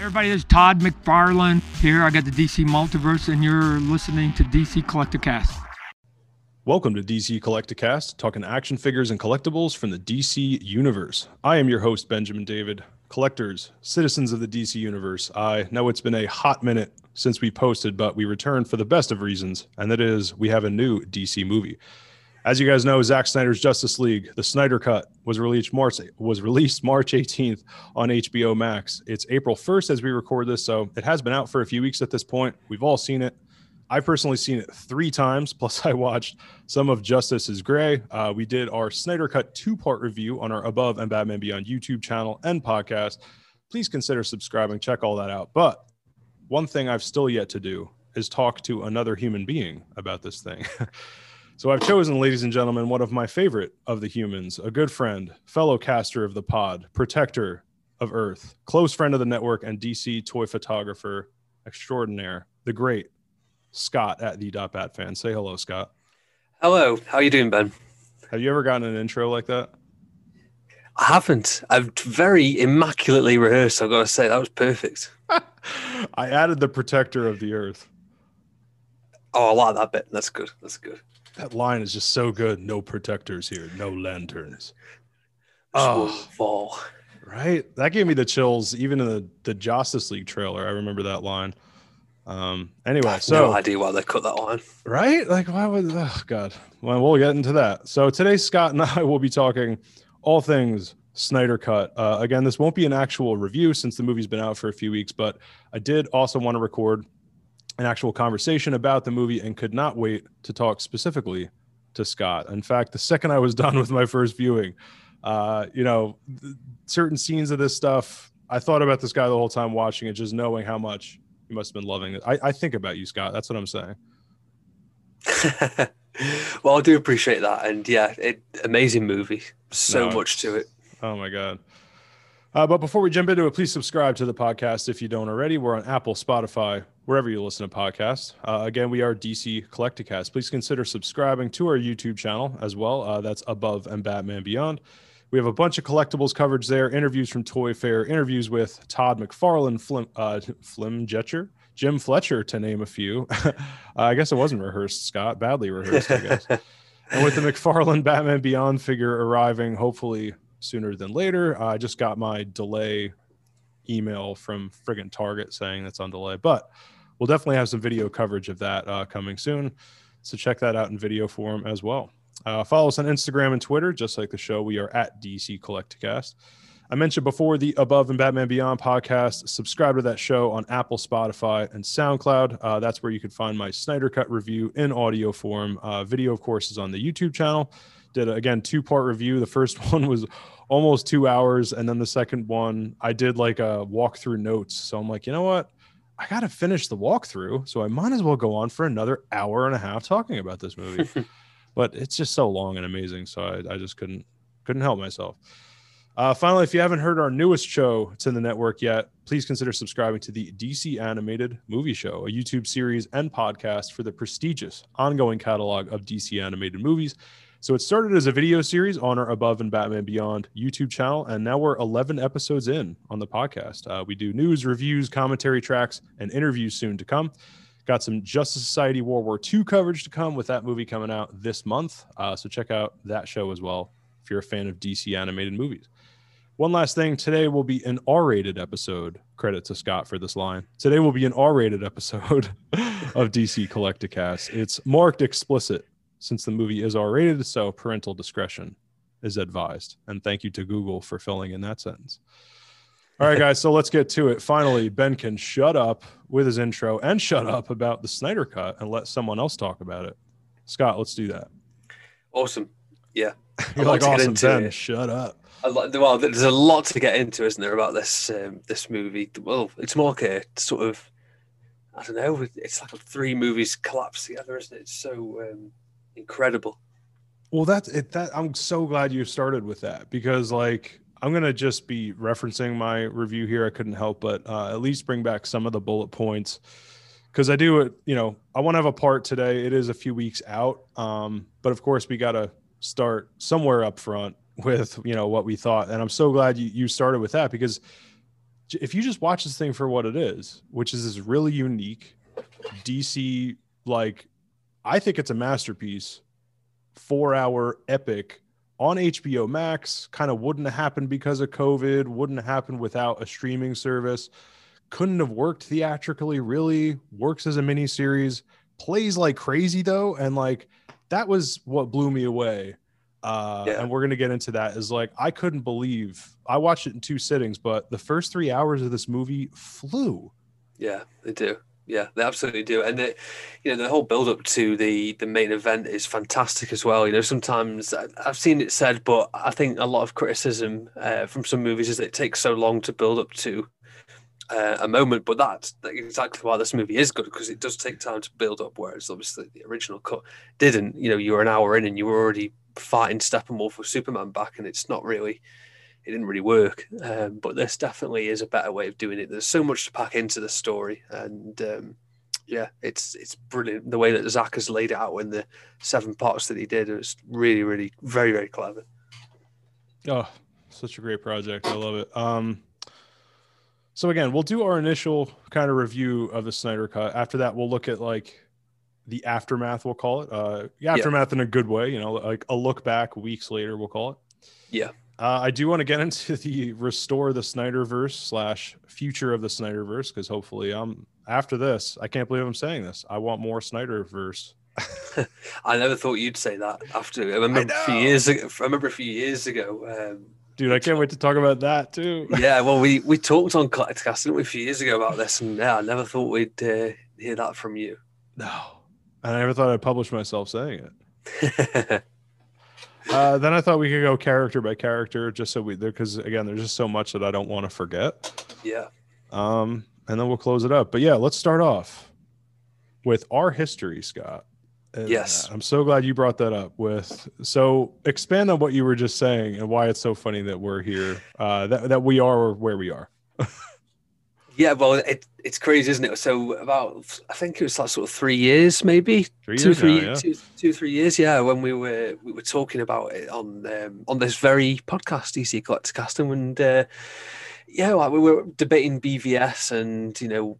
Everybody, this is Todd McFarlane here. I got the DC Multiverse, and you're listening to DC Collecticast. Welcome to DC Collecticast, talking action figures and collectibles from the DC Universe. I am your host, Benjamin David. Collectors, citizens of the DC Universe, I know it's been a hot minute since we posted, but we returned for the best of reasons, and that is we have a new DC movie. As you guys know, Zack Snyder's Justice League, the Snyder Cut, was released March was released March 18th on HBO Max. It's April 1st as we record this, so it has been out for a few weeks at this point. We've all seen it. I've personally seen it three times. Plus, I watched some of Justice is Gray. Uh, we did our Snyder Cut two part review on our Above and Batman Beyond YouTube channel and podcast. Please consider subscribing. Check all that out. But one thing I've still yet to do is talk to another human being about this thing. So I've chosen, ladies and gentlemen, one of my favorite of the humans, a good friend, fellow caster of the pod, protector of Earth, close friend of the network, and DC toy photographer extraordinaire, the great Scott at the Dot Bat fan. Say hello, Scott. Hello, how are you doing, Ben? Have you ever gotten an intro like that? I haven't. I've very immaculately rehearsed. I've got to say that was perfect. I added the protector of the Earth. Oh, I like that bit. That's good. That's good. That line is just so good. No protectors here, no lanterns. Oh, fall. Right? That gave me the chills even in the, the Justice League trailer. I remember that line. Um anyway, so no idea why they cut that line. right? Like why would oh god. Well, we'll get into that. So today Scott and I will be talking all things Snyder Cut. Uh, again, this won't be an actual review since the movie's been out for a few weeks, but I did also want to record an actual conversation about the movie and could not wait to talk specifically to Scott. In fact, the second I was done with my first viewing, uh, you know, th- certain scenes of this stuff, I thought about this guy the whole time watching it, just knowing how much he must have been loving it. I, I think about you, Scott. That's what I'm saying. well, I do appreciate that, and yeah, it, amazing movie. So No, much to it. Oh my god. Uh, but before we jump into it, please subscribe to the podcast if you don't already. We're on Apple, Spotify, wherever you listen to podcasts. Uh, again, we are DC Collecticast. Please consider subscribing to our YouTube channel as well. Uh, that's Above and Batman Beyond. We have a bunch of collectibles coverage there, interviews from Toy Fair, interviews with Todd McFarlane, Flim, uh, Flim Jetcher, Jim Fletcher, to name a few. uh, I guess it wasn't rehearsed, Scott. Badly rehearsed, I guess. and with the McFarlane Batman Beyond figure arriving hopefully sooner than later, I just got my delay email from friggin' Target saying that's on delay, but we'll definitely have some video coverage of that uh, coming soon. So check that out in video form as well. Uh, follow us on Instagram and Twitter, just like the show. We are at DC Collecticast. I mentioned before the Above and Batman Beyond podcast. Subscribe to that show on Apple, Spotify, and SoundCloud. Uh, that's where you can find my Snyder Cut review in audio form. Uh, video, of course, is on the YouTube channel. Did again two part review. The first one was almost two hours, and then the second one I did like a walkthrough notes. So I'm like, you know what? I got to finish the walkthrough, so I might as well go on for another hour and a half talking about this movie. but it's just so long and amazing, so I, I just couldn't couldn't help myself. Uh, finally, if you haven't heard our newest show to the network yet, please consider subscribing to the DC Animated Movie Show, a YouTube series and podcast for the prestigious ongoing catalog of DC animated movies. So it started as a video series on our Above and Batman Beyond YouTube channel, and now we're 11 episodes in on the podcast. Uh, we do news, reviews, commentary tracks, and interviews soon to come. Got some Justice Society World War II coverage to come with that movie coming out this month. Uh, so check out that show as well if you're a fan of DC animated movies. One last thing today will be an R rated episode. Credit to Scott for this line. Today will be an R rated episode of DC Collecticast. It's marked explicit since the movie is R rated, so parental discretion is advised. And thank you to Google for filling in that sentence. All right, guys, so let's get to it. Finally, Ben can shut up with his intro and shut up about the Snyder Cut and let someone else talk about it. Scott, let's do that. Awesome. Yeah. You're like awesome, into Ben. it. Shut up. Well, there's a lot to get into, isn't there, about this um, this movie? Well, it's more like a sort of, I don't know, it's like three movies collapsed together, isn't it? It's so um, incredible. Well, that's it. That I'm so glad you started with that because, like, I'm gonna just be referencing my review here. I couldn't help but uh, at least bring back some of the bullet points because I do it. You know, I want to have a part today. It is a few weeks out, um, but of course, we got to start somewhere up front with you know what we thought, and I'm so glad you you started with that because if you just watch this thing for what it is, which is this really unique DC, like, I think it's a masterpiece, four hour epic on HBO Max. Kind of wouldn't have happened because of COVID, wouldn't have happened without a streaming service. Couldn't have worked theatrically, really. Works as a miniseries, plays like crazy though. And like, that was what blew me away. Uh, Yeah. And we're going to get into that. Is like, I couldn't believe I watched it in two sittings, but the first three hours of this movie flew. Yeah, they do. Yeah, they absolutely do. And the, you know, the whole build up to the the main event is fantastic as well. You know, sometimes I've seen it said, but I think a lot of criticism uh, from some movies is that it takes so long to build up to uh, a moment. But that's exactly why this movie is good because it does take time to build up. Whereas obviously the original cut didn't. You know, you were an hour in and you were already fighting Steppenwolf with Superman back, and it's not really it didn't really work. Um, but this definitely is a better way of doing it. There's so much to pack into the story, and um, yeah, it's it's brilliant the way that Zach has laid it out in the seven parts that he did. It was really, really, very, very clever. Oh, such a great project. I love it. Um, so again, we'll do our initial kind of review of the Snyder cut. After that, we'll look at like the aftermath, we'll call it. Uh, aftermath in a good way, you know, like a look back weeks later, we'll call it. Yeah. Uh, I do want to get into the restore the Snyderverse slash future of the Snyderverse because hopefully, um, after this, I can't believe I'm saying this. I want more Snyderverse. I never thought you'd say that. After I remember a few years ago. I remember a few years ago. Um, Dude, I can't wait to talk about that too. yeah, well, we we talked on Collecticast, didn't we, a few years ago about this, and yeah, I never thought we'd uh, hear that from you. No. And I never thought I'd publish myself saying it. Uh, then I thought we could go character by character, just so we there because again, there's just so much that I don't want to forget. yeah, Um, and then we'll close it up. But yeah, let's start off with our history, Scott. And, Yes. uh, I'm so glad you brought that up. With so expand on what you were just saying and why it's so funny that we're here, uh, that that we are where we are. yeah. Well, it, it's crazy, isn't it? So about I think it was like sort of three years, maybe Three two, years three, now, yeah. two, two, three years. Yeah, when we were we were talking about it on um, on this very podcast, DC Collector Casting, and uh, yeah, like we were debating BVS and you know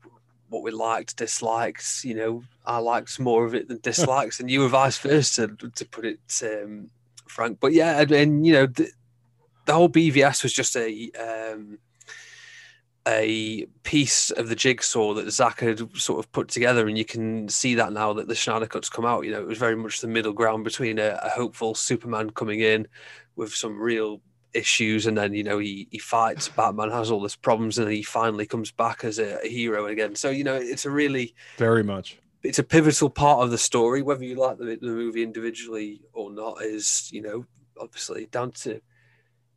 what we liked, disliked. You know, I liked more of it than dislikes, and you were vice versa, to put it um, frank. But yeah, and, and you know the, the whole BVS was just a. Um, a piece of the jigsaw that Zach had sort of put together, and you can see that now that the cuts come out. You know, it was very much the middle ground between a, a hopeful Superman coming in with some real issues, and then you know he he fights Batman, has all these problems, and then he finally comes back as a, a hero again. So you know, it's a really Very much. it's a pivotal part of the story, whether you like the, the movie individually or not, is you know obviously down to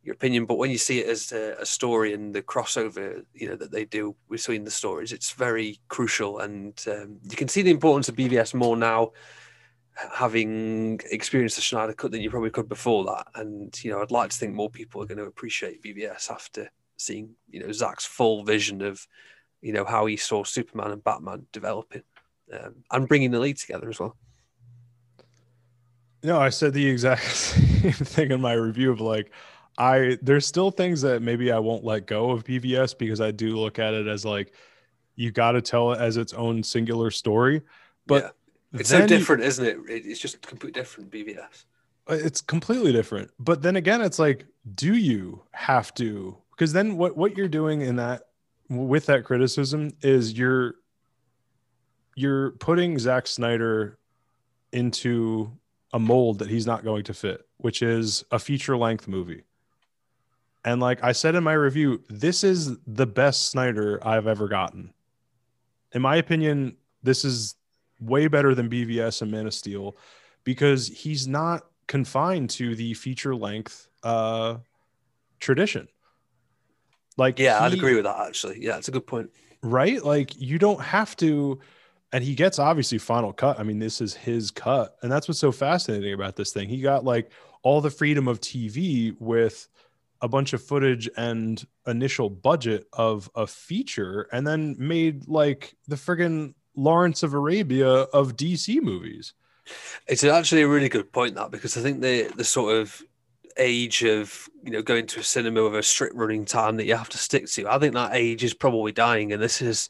your opinion. But when you see it as a, a story and the crossover, you know that they do between the stories, it's very crucial, and um, you can see the importance of BVS more now, having experienced the Snyder Cut than you probably could before that. And you know, I'd like to think more people are going to appreciate BVS after seeing you know Zach's full vision of you know how he saw Superman and Batman developing um, and bringing the lead together as well. No, I said the exact same thing in my review of like I there's still things that maybe I won't let go of BVS because I do look at it as like you got to tell it as its own singular story. But Yeah. It's so you- different, isn't it? It- It's just completely different. BVS. Uh, it's completely different. But then again, it's like, do you have to? Because then what what you're doing in that with that criticism is you're you're putting Zack Snyder into a mold that he's not going to fit, which is a feature length movie. And like I said in my review, this is the best Snyder I've ever gotten. In my opinion, this is way better than BVS and Man of Steel because he's not confined to the feature length uh tradition. Like Yeah, I'd agree with that. Actually, yeah, it's a good point. right? Like you don't have to and he gets obviously final cut. I mean, this is his cut. And that's what's so fascinating about this thing. He got like all the freedom of TV with a bunch of footage and initial budget of a feature and then made like the friggin' Lawrence of Arabia of DC movies. It's actually a really good point that because I think the the sort of age of you know going to a cinema with a strict running time that you have to stick to. I think that age is probably dying, and this is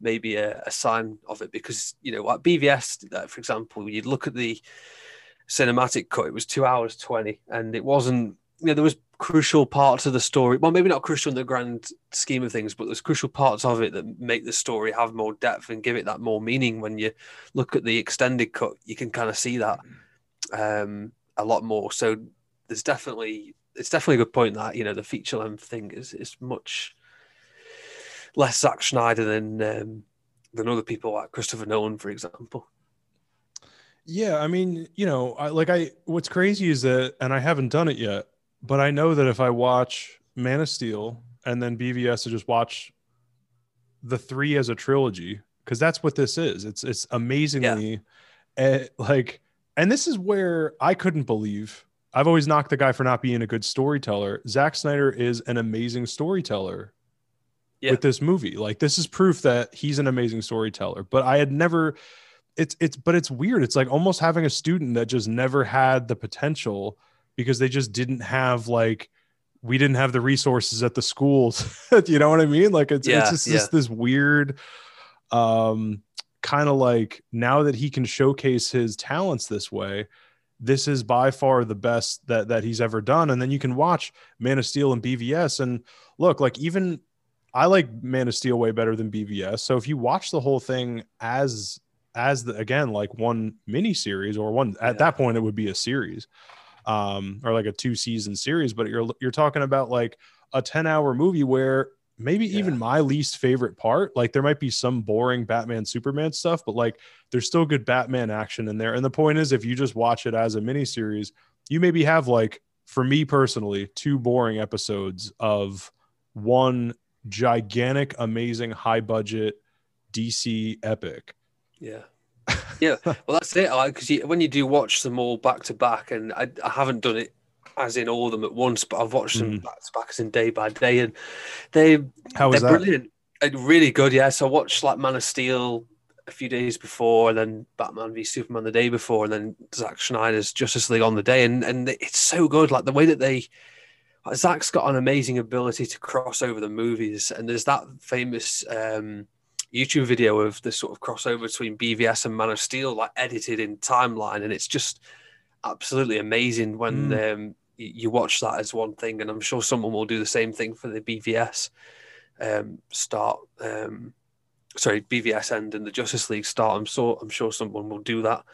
maybe a, a sign of it because you know like BVS, for example, you'd look at the cinematic cut; it was two hours twenty, and it wasn't. Know, there was crucial parts of the story. Well, maybe not crucial in the grand scheme of things, but there's crucial parts of it that make the story have more depth and give it that more meaning. When you look at the extended cut, you can kind of see that um, a lot more. So there's definitely it's definitely a good point that you know the feature length thing is is much less Zack Snyder than um, than other people like Christopher Nolan, for example. Yeah, I mean, you know, I, like I what's crazy is that, and I haven't done it yet, but I know that if I watch Man of Steel and then BVS to just watch the three as a trilogy, because that's what this is. It's it's amazingly, yeah. uh, like, and this is where I couldn't believe. I've always knocked the guy for not being a good storyteller. Zack Snyder is an amazing storyteller yeah. with this movie. Like this is proof that he's an amazing storyteller. But I had never it's it's but it's weird. It's like almost having a student that just never had the potential because they just didn't have like we didn't have the resources at the schools. you know what I mean? Like it's, yeah, it's just yeah. this, this weird um kind of like now that he can showcase his talents this way, this is by far the best that that he's ever done. And then you can watch Man of Steel and BVS and look like even I like Man of Steel way better than BVS. So if you watch the whole thing as as the again like one mini series or one at that point it would be a series um or like a two season series but you're you're talking about like a 10 hour movie where maybe yeah. even my least favorite part like there might be some boring batman superman stuff but like there's still good batman action in there and the point is if you just watch it as a mini series you maybe have like for me personally two boring episodes of one gigantic, amazing, high budget DC epic. Yeah. Yeah. well, that's it. Because like, when you do watch them all back to back, and I, I, haven't done it as in all of them at once, but I've watched them mm. back to back as in day by day, and they how was that? brilliant. Really good, yeah. So I watched like Man of Steel a few days before, and then Batman v Superman the day before, and then Zack Snyder's Justice League on the day, and and it's so good. Like the way that they Zack's got an amazing ability to cross over the movies, and there's that famous um, YouTube video of the sort of crossover between BVS and Man of Steel, like edited in timeline, and it's just absolutely amazing when mm. um, you watch that as one thing. And I'm sure someone will do the same thing for the BVS um, start. Um, sorry, BVS end and the Justice League start. I'm so I'm sure someone will do that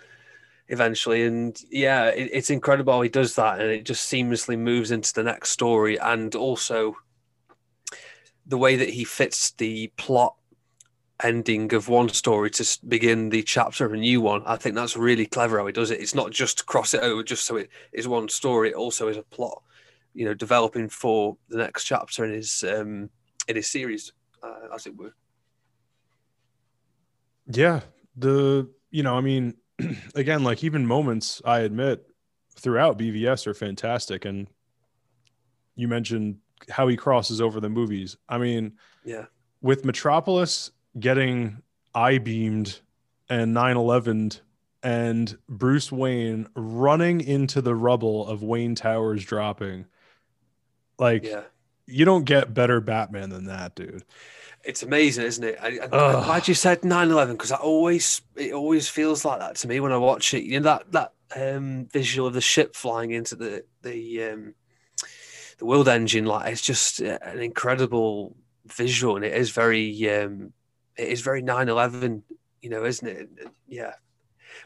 eventually. And yeah, it, it's incredible how he does that, and it just seamlessly moves into the next story, and also the way that he fits the plot ending of one story to begin the chapter of a new one. I think that's really clever how he does it. It's not just cross it over just so it is one story. It also is a plot, you know, developing for the next chapter in his um, in his series, uh, as it were. Yeah, the you know, I mean, again, like even moments I admit throughout BVS are fantastic. And you mentioned how he crosses over the movies. I mean, yeah, with Metropolis getting I beamed and 9 11 and Bruce Wayne running into the rubble of Wayne Towers dropping. Like, yeah. you don't get better Batman than that, dude. It's amazing, isn't it? I, am glad you said 9/11 because I always it always feels like that to me when I watch it. You know that that um, visual of the ship flying into the the um, the world engine, like it's just uh, an incredible visual, and it is very um, it is very 9/11, you know, isn't it? Yeah,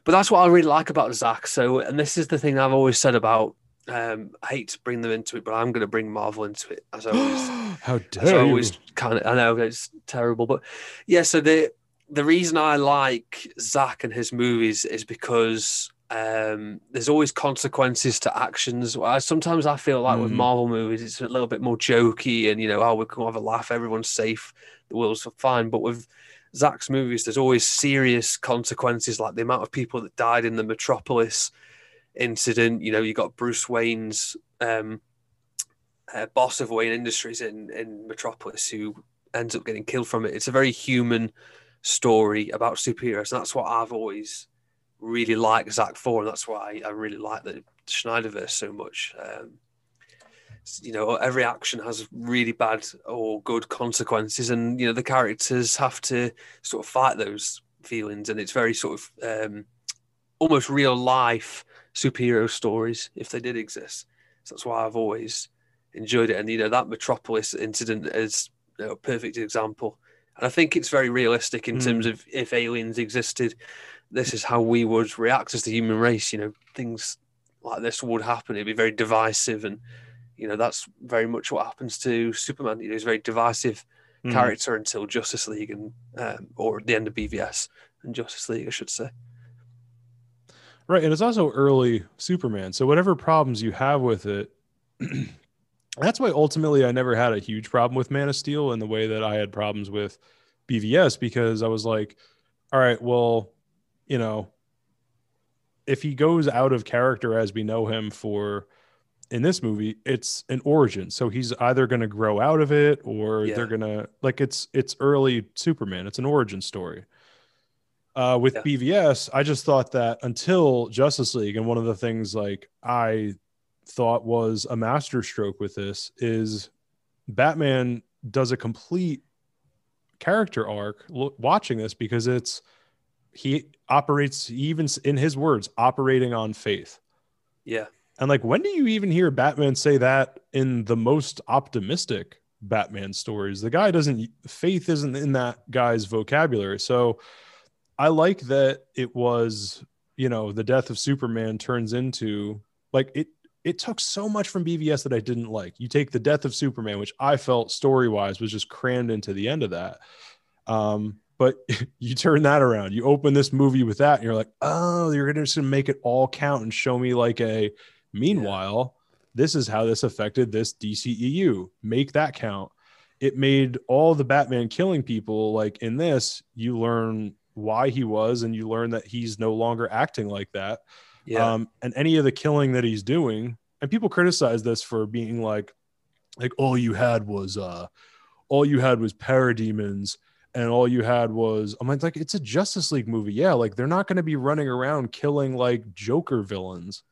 but that's what I really like about Zach. So, and this is the thing I've always said about um, I hate to bring them into it, but I'm going to bring Marvel into it as always. How dare as I always you? kind of, I know it's terrible, but yeah. So the the reason I like Zach and his movies is because um, there's always consequences to actions. I, sometimes I feel like mm. with Marvel movies, it's a little bit more jokey, and you know, oh, we can have a laugh, everyone's safe, the world's fine. But with Zack's movies, there's always serious consequences, like the amount of people that died in the Metropolis incident. You know, you got Bruce Wayne's um, uh, boss of Wayne Industries in in Metropolis who ends up getting killed from it. It's a very human story about superheroes, and that's what I've always really liked Zack for, and that's why I really like the Snyderverse so much. Um, you know every action has really bad or good consequences, and you know the characters have to sort of fight those feelings, and it's very sort of um, almost real life superhero stories if they did exist. So that's why I've always enjoyed it, and you know that Metropolis incident is you know, a perfect example. And I think it's very realistic in Mm. terms of if aliens existed, this is how we would react as the human race. You know, things like this would happen. It'd be very divisive, and you know that's very much what happens to Superman. You know, he's a very divisive Mm. character until Justice League and um, or the end of BVS and Justice League, I should say. Right, and it's also early Superman. So whatever problems you have with it, that's why ultimately I never had a huge problem with Man of Steel in the way that I had problems with BVS because I was like, all right, well, you know, if he goes out of character as we know him for in this movie, it's an origin. So he's either going to grow out of it or Yeah. they're going to like it's it's early Superman. It's an origin story. Uh, with Yeah. BVS, I just thought that until Justice League, and one of the things like I thought was a masterstroke with this is Batman does a complete character arc lo- watching this because it's he operates even in his words operating on faith Yeah, and like when do you even hear batman say that in the most optimistic batman stories the guy doesn't faith isn't in that guy's vocabulary so i like that it was you know the death of superman turns into like it it took so much from BVS that I didn't like. You take the death of Superman, which I felt story wise was just crammed into the end of that. Um, but you turn that around. You open this movie with that, and you're like, oh, you're gonna make it all count and show me like a. Meanwhile, this is how this affected this DCEU. Make that count. It made all the Batman killing people like in this. You learn why he was, and you learn that he's no longer acting like that yeah, um, and any of the killing that he's doing and people criticize this for being like like all you had was uh all you had was parademons and all you had was i'm like it's a justice league movie yeah like they're not going to be running around killing like joker villains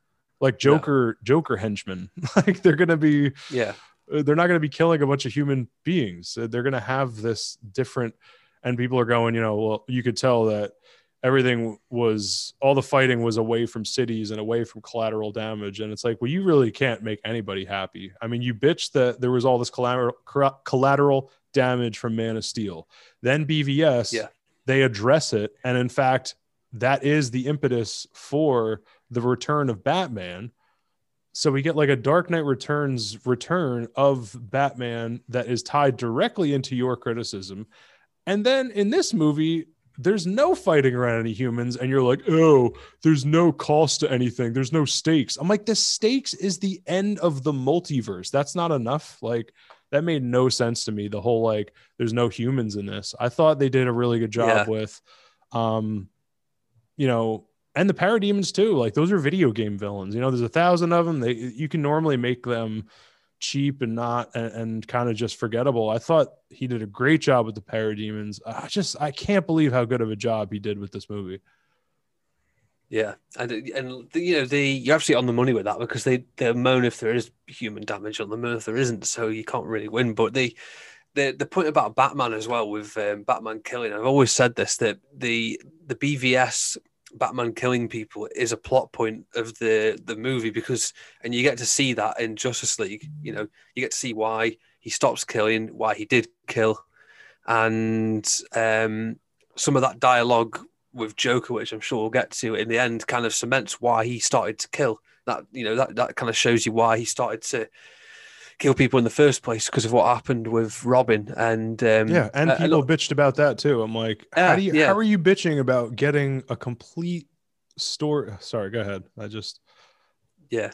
like joker joker henchmen like they're going to be yeah, uh, they're not going to be killing a bunch of human beings. Uh, They're going to have this different, and people are going, you know, well, you could tell that everything was all the fighting was away from cities and away from collateral damage. And it's like, well, you really can't make anybody happy. I mean, you bitch that there was all this collateral collateral damage from Man of Steel. Then BVS, Yeah. they address it, and in fact, that is the impetus for the return of Batman. So we get like a Dark Knight Returns return of Batman that is tied directly into your criticism. And then in this movie, there's no fighting around any humans, and you're like, oh, there's no cost to anything. There's no stakes. I'm like, the stakes is the end of the multiverse. That's not enough. Like, that made no sense to me. The whole like, there's no humans in this. I thought they did a really good job Yeah. with, um, you know, and the parademons too. Like those are video game villains. You know, there's a thousand of them. They you can normally make them cheap and not and, and kind of just forgettable. I thought he did a great job with the parademons. I just I can't believe how good of a job he did with this movie. yeah, and and you know the you're absolutely on the money with that because they they moan if there is human damage on them if there isn't, so you can't really win. But the the the point about Batman as well with um, Batman killing, I've always said this that the the BVS Batman killing people is a plot point of the the movie because and you get to see that in Justice League. You know, you get to see why he stops killing, why he did kill, and um, some of that dialogue with Joker, which I'm sure we'll get to in the end, kind of cements why he started to kill. That you know that that kind of shows you why he started to kill people in the first place because of what happened with Robin and um, Yeah, and a people lot- bitched about that too. I'm like, how Yeah, do you yeah. how are you bitching about getting a complete story? Sorry, go ahead. I just Yeah,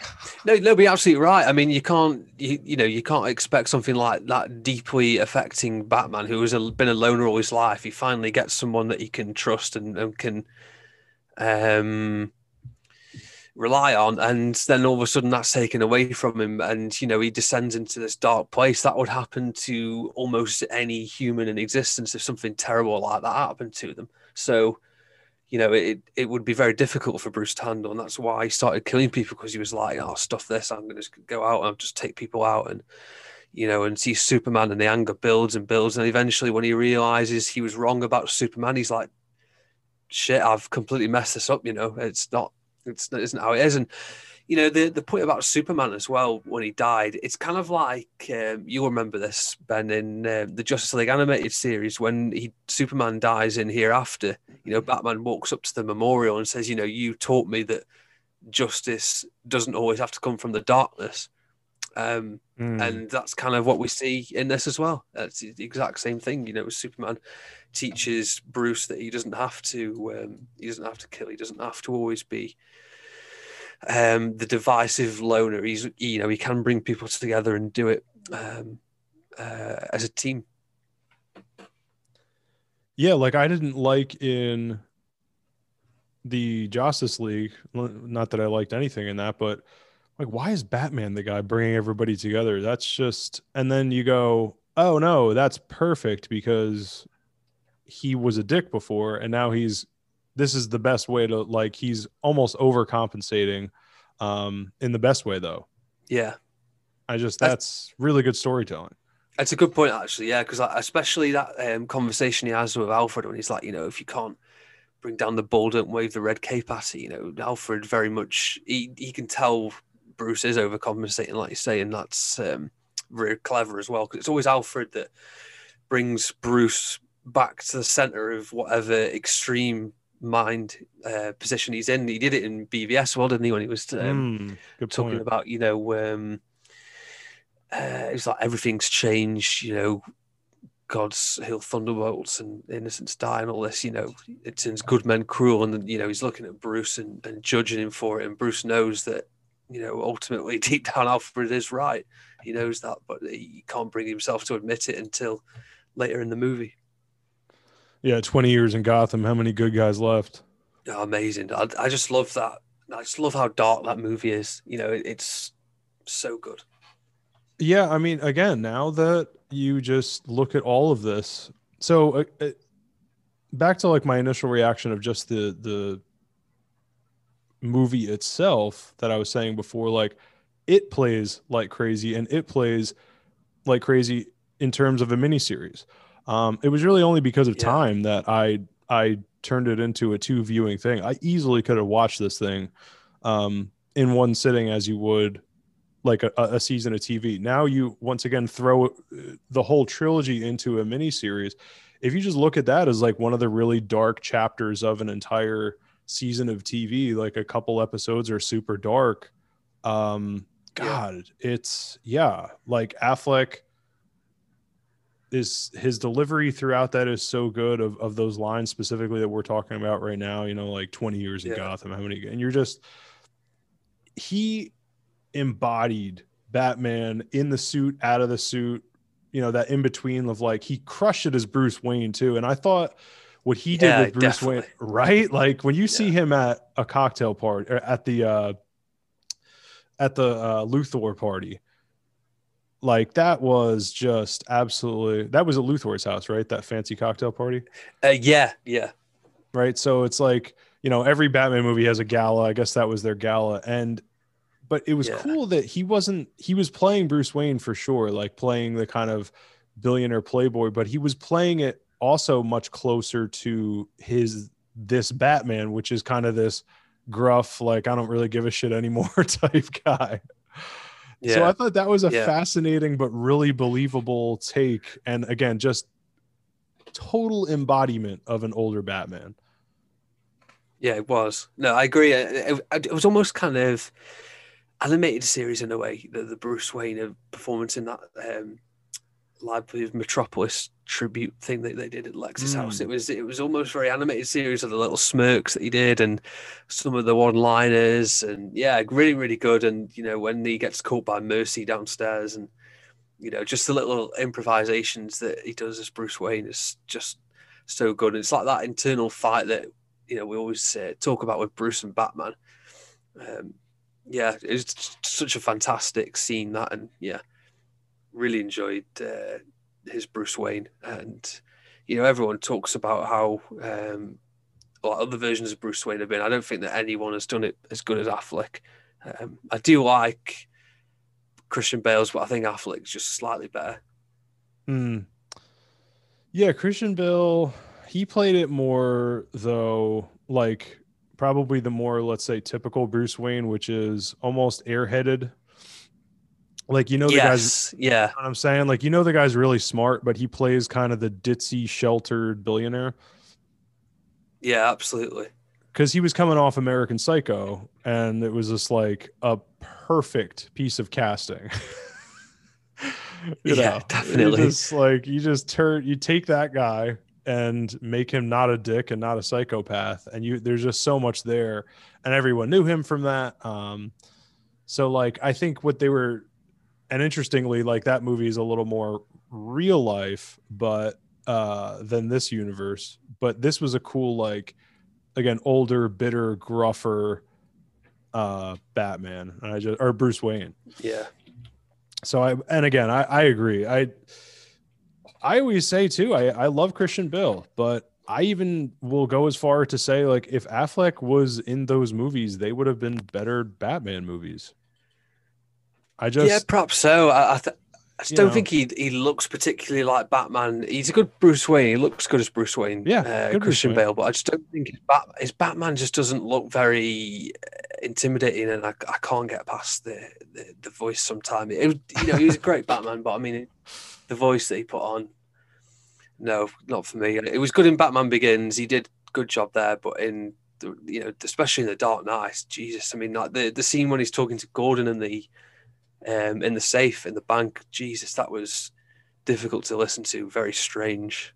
no, no, be absolutely right. I mean, you can't, you, you know, you can't expect something like that deeply affecting Batman, who has a, been a loner all his life. He finally gets someone that he can trust and, and can um, rely on, and then all of a sudden that's taken away from him, and you know he descends into this dark place. That would happen to almost any human in existence if something terrible like that happened to them. So you know, it it would be very difficult for Bruce to handle, and that's why he started killing people because he was like, "Oh, stuff this! I'm to go out and just take people out," and you know, and see Superman, and the anger builds and builds, and eventually, when he realizes he was wrong about Superman, he's like, "Shit, I've completely messed this up." You know, it's not, it's it isn't how it is, and you know the the point about Superman as well when he died. It's kind of like um, you'll remember this Ben in uh, the Justice League animated series when he Superman dies in Hereafter. You know, Batman walks up to the memorial and says, "You know, you taught me that justice doesn't always have to come from the darkness." Um, Mm. and that's kind of what we see in this as well. It's the exact same thing. You know, Superman teaches Bruce that he doesn't have to um, he doesn't have to kill. He doesn't have to always be um, the divisive loner. He's you know he can bring people together and do it um, uh, as a team. Yeah, like I didn't like in the Justice League. Not that I liked anything in that, but like, why is Batman the guy bringing everybody together? That's just, and then you go, oh no, that's perfect because he was a dick before, and now he's. This is the best way to like. He's almost overcompensating, um, in the best way though. Yeah, I just That's- that's really good storytelling. It's a good point, actually. Yeah, because especially that um, conversation he has with Alfred when he's like, you know, if you can't bring down the bull, don't wave the red cape at it. You know, Alfred very much he he can tell Bruce is overcompensating, like you say, and that's um, very clever as well. Because it's always Alfred that brings Bruce back to the center of whatever extreme mind uh, position he's in. He did it in BVS, well, didn't he? When he was um, Mm, talking point. about you know um uh, it's like everything's changed you know god's he'll thunderbolts and innocents die and all this you know it turns good men cruel and you know he's looking at bruce and, and judging him for it and bruce knows that you know ultimately deep down alfred is right. He knows that but he can't bring himself to admit it until later in the movie. Yeah, twenty years in Gotham. How many good guys left? Oh, amazing. I, I just love that. I just love how dark that movie is. You know it, it's so good. Yeah, I mean, again, now that you just look at all of this, so uh, uh, back to like my initial reaction of just the the movie itself that I was saying before, like it plays like crazy and it plays like crazy in terms of a miniseries. Um, it was really only because of Yeah. time that I I turned it into a two viewing thing. I easily could have watched this thing um, in one sitting as you would like a, a season of TV. Now you once again throw uh, the whole trilogy into a mini series. If you just look at that as like one of the really dark chapters of an entire season of TV, like a couple episodes are super dark. Um, Yeah. God, it's yeah, like Affleck is his delivery throughout that is so good of, of those lines specifically that we're talking about right now, you know, like 20 years in Gotham, how many and you're just he embodied Batman in the suit, out of the suit, you know, that in between of like he crushed it as Bruce Wayne too. And I thought what he did Yeah, with Bruce Wayne, right? Like when you see Yeah. him at a cocktail party or at the uh at the uh Luthor party, like that was just absolutely that was at Luthor's house, right? That fancy cocktail party uh, yeah yeah right? So it's like you know every Batman movie has a gala. I guess that was their gala, and but it was Yeah. cool that he wasn't. He was playing Bruce Wayne for sure, like playing the kind of billionaire playboy, but he was playing it also much closer to his this Batman, which is kind of this gruff, like I don't really give a shit anymore type guy. yeah So I thought that was a Yeah. fascinating but really believable take, and again, just total embodiment of an older Batman. Yeah, it was. No, I agree. It, it- it was almost kind of animated series in a way. The, the Bruce Wayne performance in that um, Library of Metropolis tribute thing that they did at Lex's House. Mm. It was it was almost very animated series of the little smirks that he did and some of the one-liners and yeah, really really good. And you know when he gets caught by Mercy downstairs and you know just the little improvisations that he does as Bruce Wayne is just so good. And it's like that internal fight that you know we always uh, talk about with Bruce and Batman. Um, yeah, it's such a fantastic scene that, and yeah, really enjoyed uh, his Bruce Wayne. And you know, everyone talks about how um, or other versions of Bruce Wayne have been. I don't think that anyone has done it as good as Affleck. Um, I do like Christian Bale's, but I think Affleck's just slightly better. Hmm. Yeah, Christian Bale, he played it more though, like probably the more, let's say, typical Bruce Wayne, which is almost airheaded. Like you know the guy's yeah, you know what I'm saying? Like you know the guy's really smart, but he plays kind of the ditzy, sheltered billionaire. yeah, absolutely. Because he was coming off American Psycho, and it was just like a perfect piece of casting. You Yeah, know, definitely. You just like you just turn you take that guy and make him not a dick and not a psychopath, and you there's just so much there, and everyone knew him from that. Um, so like I think what they were, and interestingly, like that movie is a little more real life, but uh, than this universe. But this was a cool like, again, older, bitter, gruffer, uh, Batman. And I just or Bruce Wayne Yeah, so I and again I, I agree. I I always say too, I, I love Christian Bale, but I even will go as far to say like if Affleck was in those movies, they would have been better Batman movies. I just yeah, perhaps so. I, I, th- I just don't know. think he he looks particularly like Batman. He's a good Bruce Wayne. He looks good as Bruce Wayne. Yeah, uh, Christian Wayne. Bale. But I just don't think his, Bat- his Batman just doesn't look very uh, intimidating, and I, I can't get past the the, the voice. Sometimes it, was- you know he was a great Batman, but I mean it, the voice that he put on, no, not for me. It was good in Batman Begins. He did good job there, but in the, you know especially in the Dark Knight, Jesus, I mean like the the scene when he's talking to Gordon and the um, in the safe in the bank. Jesus, that was difficult to listen to. Very strange.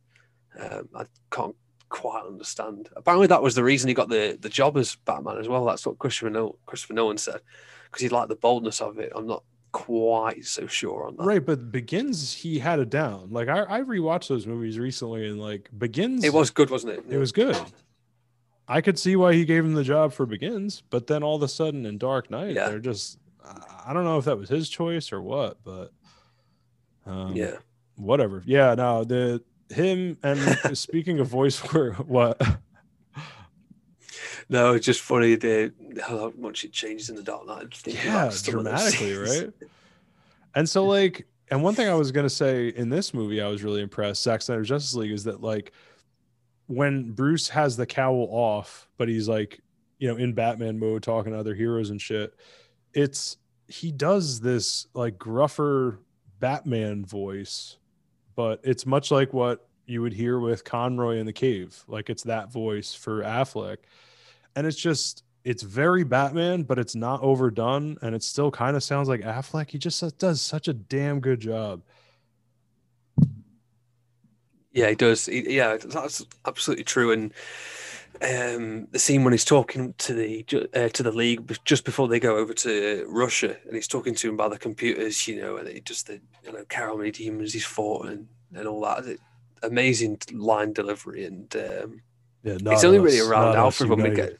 Um, I can't quite understand. Apparently, that was the reason he got the, the job as Batman as well. That's what Christopher Nolan, Christopher Nolan said because he liked the boldness of it. I'm not quite so sure on that. right, but Begins he had it down. Like I I rewatched those movies recently and like Begins It was good, wasn't it? it was good. I could see why he gave him the job for Begins, but then all of a sudden in Dark Knight, Yeah. they're just I don't know if that was his choice or what, but um, Yeah. whatever. Yeah, no, the him and speaking of voice for what No, it's just funny the how much it changes in the Dark Knight. yeah, about some of those dramatically, right? And so like and one thing I was gonna say in this movie I was really impressed, Zack Snyder's Justice League, is that like when Bruce has the cowl off, but he's like, you know, in Batman mode talking to other heroes and shit, it's he does this like gruffer Batman voice, but it's much like what you would hear with Conroy in the cave. Like it's that voice for Affleck. And it's just it's very Batman, but it's not overdone, and it still kind of sounds like Affleck. He just does such a damn good job. Yeah, he does. He, yeah, that's absolutely true. And um, the scene when he's talking to the uh, to the league just before they go over to Russia, and he's talking to him about the computers, you know, and he just the you know, how many demons he's fought and and all that. It- amazing line delivery, and um, Yeah, it's only really around Alfred when we get.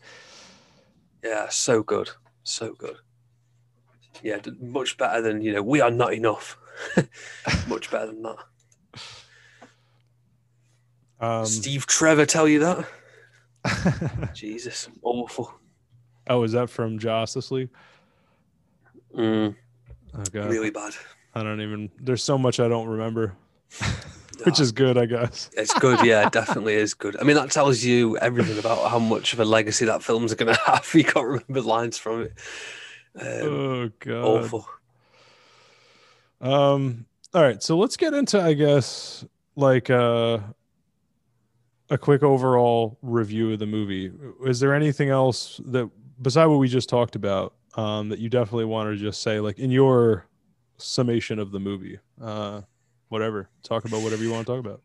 Yeah, so good, so good. Yeah, much better than you know. We are not enough. much better than that. Um, Steve Trevor tell you that? Jesus, awful. oh, is that from Justice League? Mm, Oh god, really bad. I don't even. There's so much I don't remember, which is good, I guess. It's good, yeah, it definitely is good. I mean, that tells you everything about how much of a legacy that film's going to have. You can't remember lines from it. Um, oh god, awful. Um. All right, so let's get into, I guess, like uh, a quick overall review of the movie. Is there anything else that, beside what we just talked about, um, that you definitely want to just say, like in your summation of the movie? Uh, whatever. Talk about whatever you want to talk about.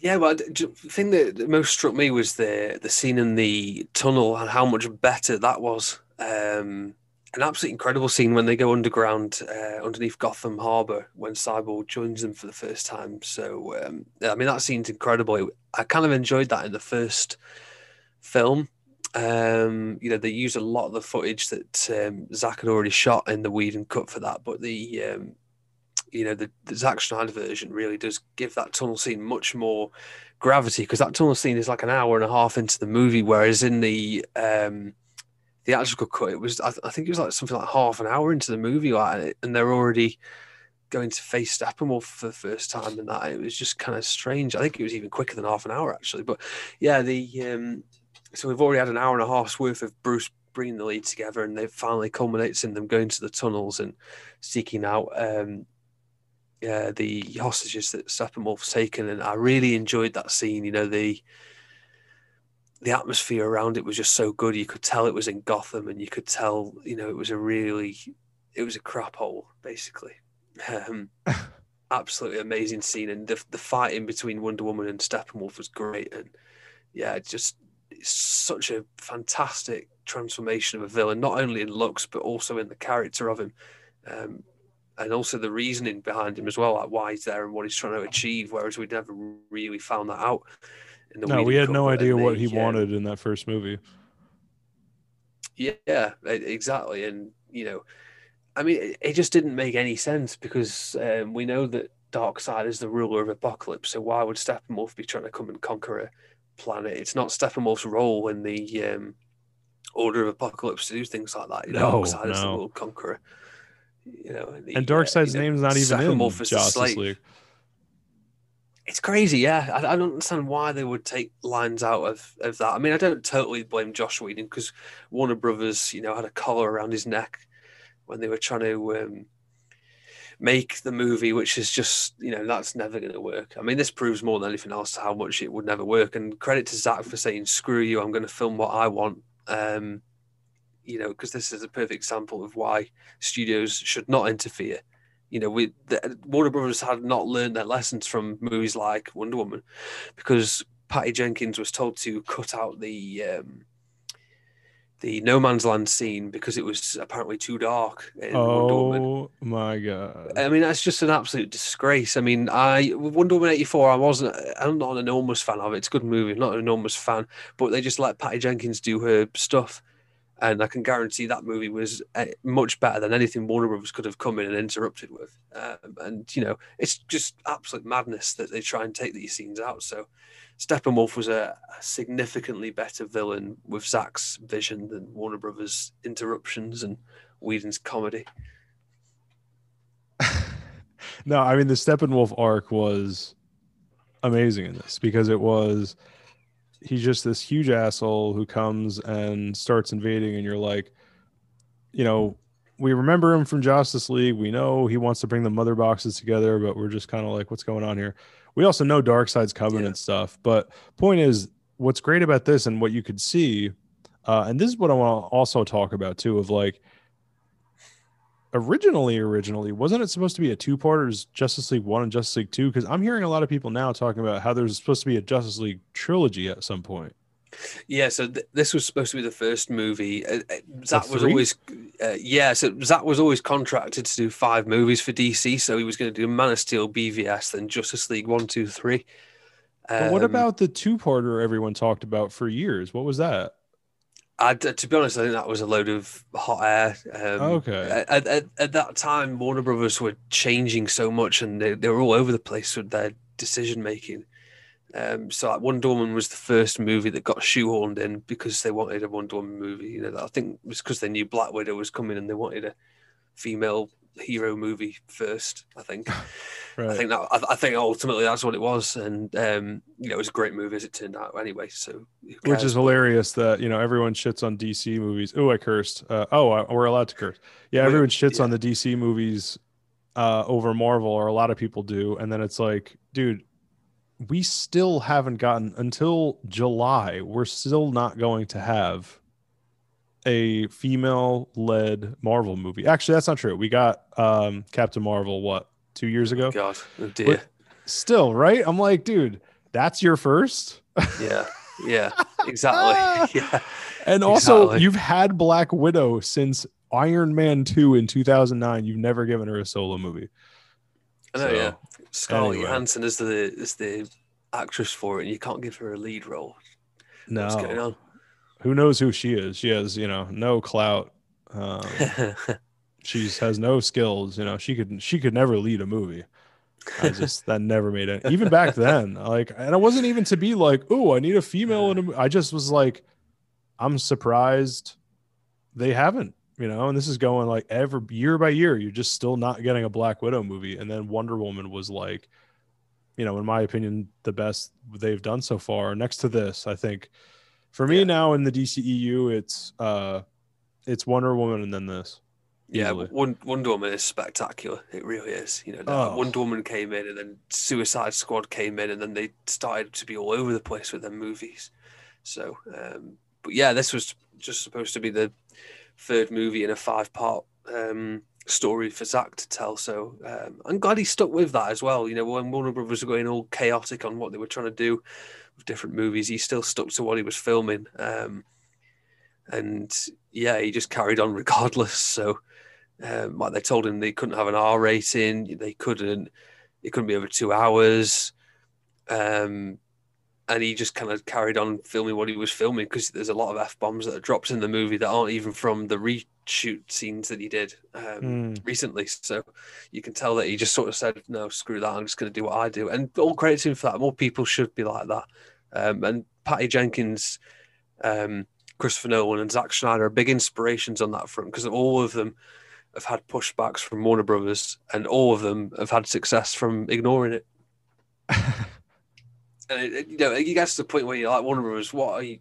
Yeah, well, the thing that most struck me was the the scene in the tunnel and how much better that was. Um, an absolutely incredible scene when they go underground uh, underneath Gotham Harbor when Cyborg joins them for the first time. So, um, I mean, that scene's incredible. I kind of enjoyed that in the first film. Um, you know, they use a lot of the footage that um, Zach had already shot in the Whedon cut for that, but the um, you know the, the Zack Snyder version really does give that tunnel scene much more gravity because that tunnel scene is like an hour and a half into the movie, whereas in the um, the actual cut it was I, I think it was like something like half an hour into the movie, like, and they're already going to face Steppenwolf for the first time, and that it was just kind of strange. I think it was even quicker than half an hour actually, but yeah, the um, so we've already had an hour and a half's worth of Bruce bringing the lead together, and it finally culminates in them going to the tunnels and seeking out um, the hostages that Steppenwolf's taken, and I really enjoyed that scene. You know, the the atmosphere around it was just so good. You could tell it was in Gotham, and you could tell, you know, it was a really, it was a crap hole, basically. Um, absolutely amazing scene, and the the fighting between Wonder Woman and Steppenwolf was great, and yeah, just it's such a fantastic transformation of a villain, not only in looks but also in the character of him. Um, and also the reasoning behind him as well, like why he's there and what he's trying to achieve. Whereas we never really found that out. The no, we had no idea what he yeah. wanted in that first movie. Yeah, exactly, and you know, I mean, it, just didn't make any sense because um, we know that Darkseid is the ruler of Apokolips. So why would Steppenwolf be trying to come and conquer a planet? It's not Steppenwolf's role in the um, Order of Apokolips to do things like that. You know, no, Darkseid no. is the world conqueror you know, the, and Darkseid's uh, name's not even in Justice League. It's crazy, yeah. I, I, don't understand why they would take lines out of, of that. I mean, I don't totally blame Joss Whedon because Warner Brothers, you know, had a collar around his neck when they were trying to um, make the movie, which is just, you know, that's never going to work. I mean, this proves more than anything else how much it would never work. And credit to Zack for saying, "Screw you, I'm going to film what I want." Um, you know, because this is a perfect example of why studios should not interfere. You know, we the, Warner Brothers had not learned their lessons from movies like Wonder Woman, because Patty Jenkins was told to cut out the um, the no man's land scene because it was apparently too dark. oh my god! I mean, that's just an absolute disgrace. I mean, I Wonder Woman eighty four. I wasn't. I'm not an enormous fan of it. It's a good movie. I'm not an enormous fan, but they just let Patty Jenkins do her stuff and I can guarantee that movie was uh, much better than anything Warner Brothers could have come in and interrupted with. Um, and you know, it's just absolute madness that they try and take these scenes out. So, Steppenwolf was a, a significantly better villain with Zack's vision than Warner Brothers' interruptions and Whedon's comedy. no, I mean the Steppenwolf arc was amazing in this because it was he's just this huge asshole who comes and starts invading and you're like you know we remember him from justice league we know he wants to bring the mother boxes together but we're just kind of like what's going on here we also know darkseid's coming yeah. and stuff but point is what's great about this and what you could see uh, and this is what i want to also talk about too of like originally originally wasn't it supposed to be a two-parters justice league 1 and justice league 2 because i'm hearing a lot of people now talking about how there's supposed to be a justice league trilogy at some point. Yeah so th- this was supposed to be the first movie. Uh, uh zack was always uh, yeah so zack was always contracted to do five movies for dc so he was going to do man of steel bvs then justice league one two three. Um, what about the two-parter everyone talked about for years? What was that I, to be honest, I think that was a load of hot air. Um, okay. At, at, at, that time, Warner Brothers were changing so much, and they, they were all over the place with their decision making. Um, so like Wonder Woman was the first movie that got shoehorned in because they wanted a Wonder Woman movie. You know, I think it was because they knew Black Widow was coming and they wanted a female hero movie first. I think. right. I think that I, I, think ultimately that's what it was, and um, you know, it was a great movie as it turned out. Anyway, so which is hilarious that you know everyone shits on DC movies. Oh, I cursed. Uh, oh, I, we're allowed to curse. Yeah, everyone shits yeah. on the DC movies uh, over Marvel, or a lot of people do, and then it's like, dude. We still haven't gotten until July. We're still not going to have a female led Marvel movie. Actually, that's not true. We got um, Captain Marvel, what, two years ago? God, oh dear. But still, right? I'm like, dude, that's your first? Yeah, yeah, exactly. yeah. And also, exactly. you've had Black Widow since Iron Man 2 in 2009. You've never given her a solo movie. I know, so, yeah. Scarlett anyway. Johansson is the is the actress for it, and you can't give her a lead role. No. What's going on? who knows who she is? She has, you know, no clout. Um, She has no skills. You know, she could she could never lead a movie. I just that never made it. Even back then, like, and it wasn't even to be like, oh, I need a female in a. I just was like, I'm surprised they haven't. You know, and this is going like every year by year. You're just still not getting a Black Widow movie, and then Wonder Woman was like, you know, in my opinion, the best they've done so far. Next to this, I think, for me Yeah. now in the DCEU, it's uh, it's Wonder Woman and then this. Yeah, Wonder Woman is spectacular. It really is. You know, Oh. Wonder Woman came in, and then Suicide Squad came in, and then they started to be all over the place with their movies. So, um, but yeah, this was just supposed to be the third movie in a five-part um, story for Zack to tell. So um, I'm glad he stuck with that as well. You know, when Warner Brothers were going all chaotic on what they were trying to do with different movies, he still stuck to what he was filming. Um, and yeah, he just carried on regardless. So, um, like they told him they couldn't have an R rating, they couldn't, it couldn't be over two hours, um, and he just kind of carried on filming what he was filming because there's a lot of f bombs that are dropped in the movie that aren't even from the reshoot scenes that he did um, Mm. recently. So you can tell that he just sort of said, "No, screw that. I'm just going to do what I do." And all credit to him for that. More people should be like that. Um, and Patty Jenkins, um, Christopher Nolan, and Zack Snyder are big inspirations on that front because all of them have had pushbacks from Warner Brothers, and all of them have had success from ignoring it. and it, it- you know, you get to the point where you're like Warner Brothers. What are you?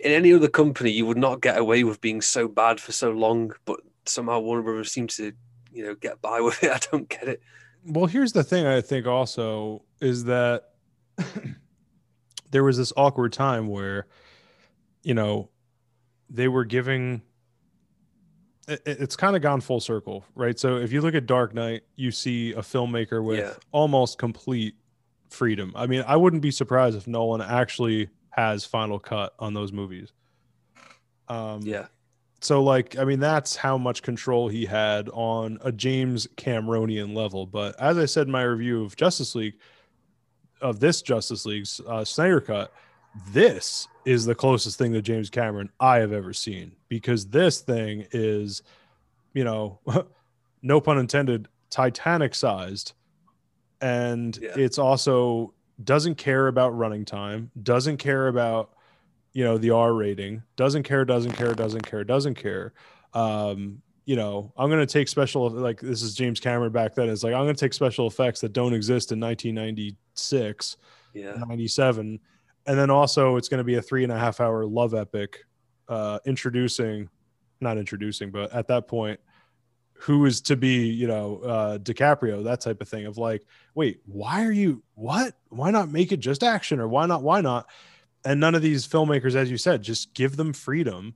In any other company, you would not get away with being so bad for so long, but somehow Warner Brothers seem to, you know, get by with it. I don't get it. Well, here's the thing I think also is that there was this awkward time where, you know, they were giving it, it- it's kind of gone full circle, right? So if you look at Dark Knight, you see a filmmaker with Yeah. almost complete freedom. I mean, I wouldn't be surprised if Nolan actually has final cut on those movies. Um, Yeah, so like i mean that's how much control he had on a james cameronian level but as i said in my review of justice league of this justice league's uh, snyder cut this is the closest thing to james cameron i have ever seen because this thing is you know no pun intended titanic sized. And Yeah. it's also doesn't care about running time doesn't care about you know the r rating doesn't care doesn't care doesn't care doesn't care. Um you know i'm going to take special like this is james cameron back then it's like i'm going to take special effects that don't exist in 1996 yeah, 97 and then also it's going to be a three and a half hour love epic uh introducing not introducing but at that point who is to be you know uh dicaprio that type of thing of like wait why are you what? Why not make it just action or why not why not? And none of these filmmakers as you said just give them freedom.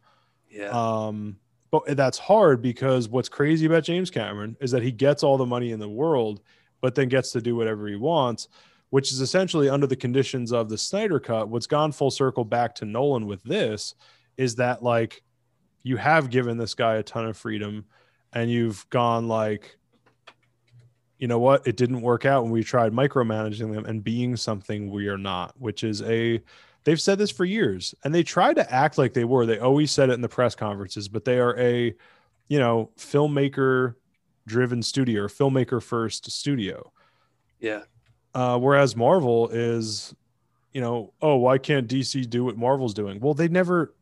Yeah, um, but that's hard because what's crazy about James Cameron is that he gets all the money in the world, but then gets to do whatever he wants, which is essentially under the conditions of the Snyder Cut. What's gone full circle back to Nolan with this is that like you have given this guy a ton of freedom and you've gone like, you know what, it didn't work out when we tried micromanaging them and being something we are not, which is a they've said this for years and they try to act like they were. They always said it in the press conferences but they are a you know filmmaker driven studio or filmmaker first studio. Yeah, uh, whereas marvel is you know oh why can't dc do what marvel's doing well they never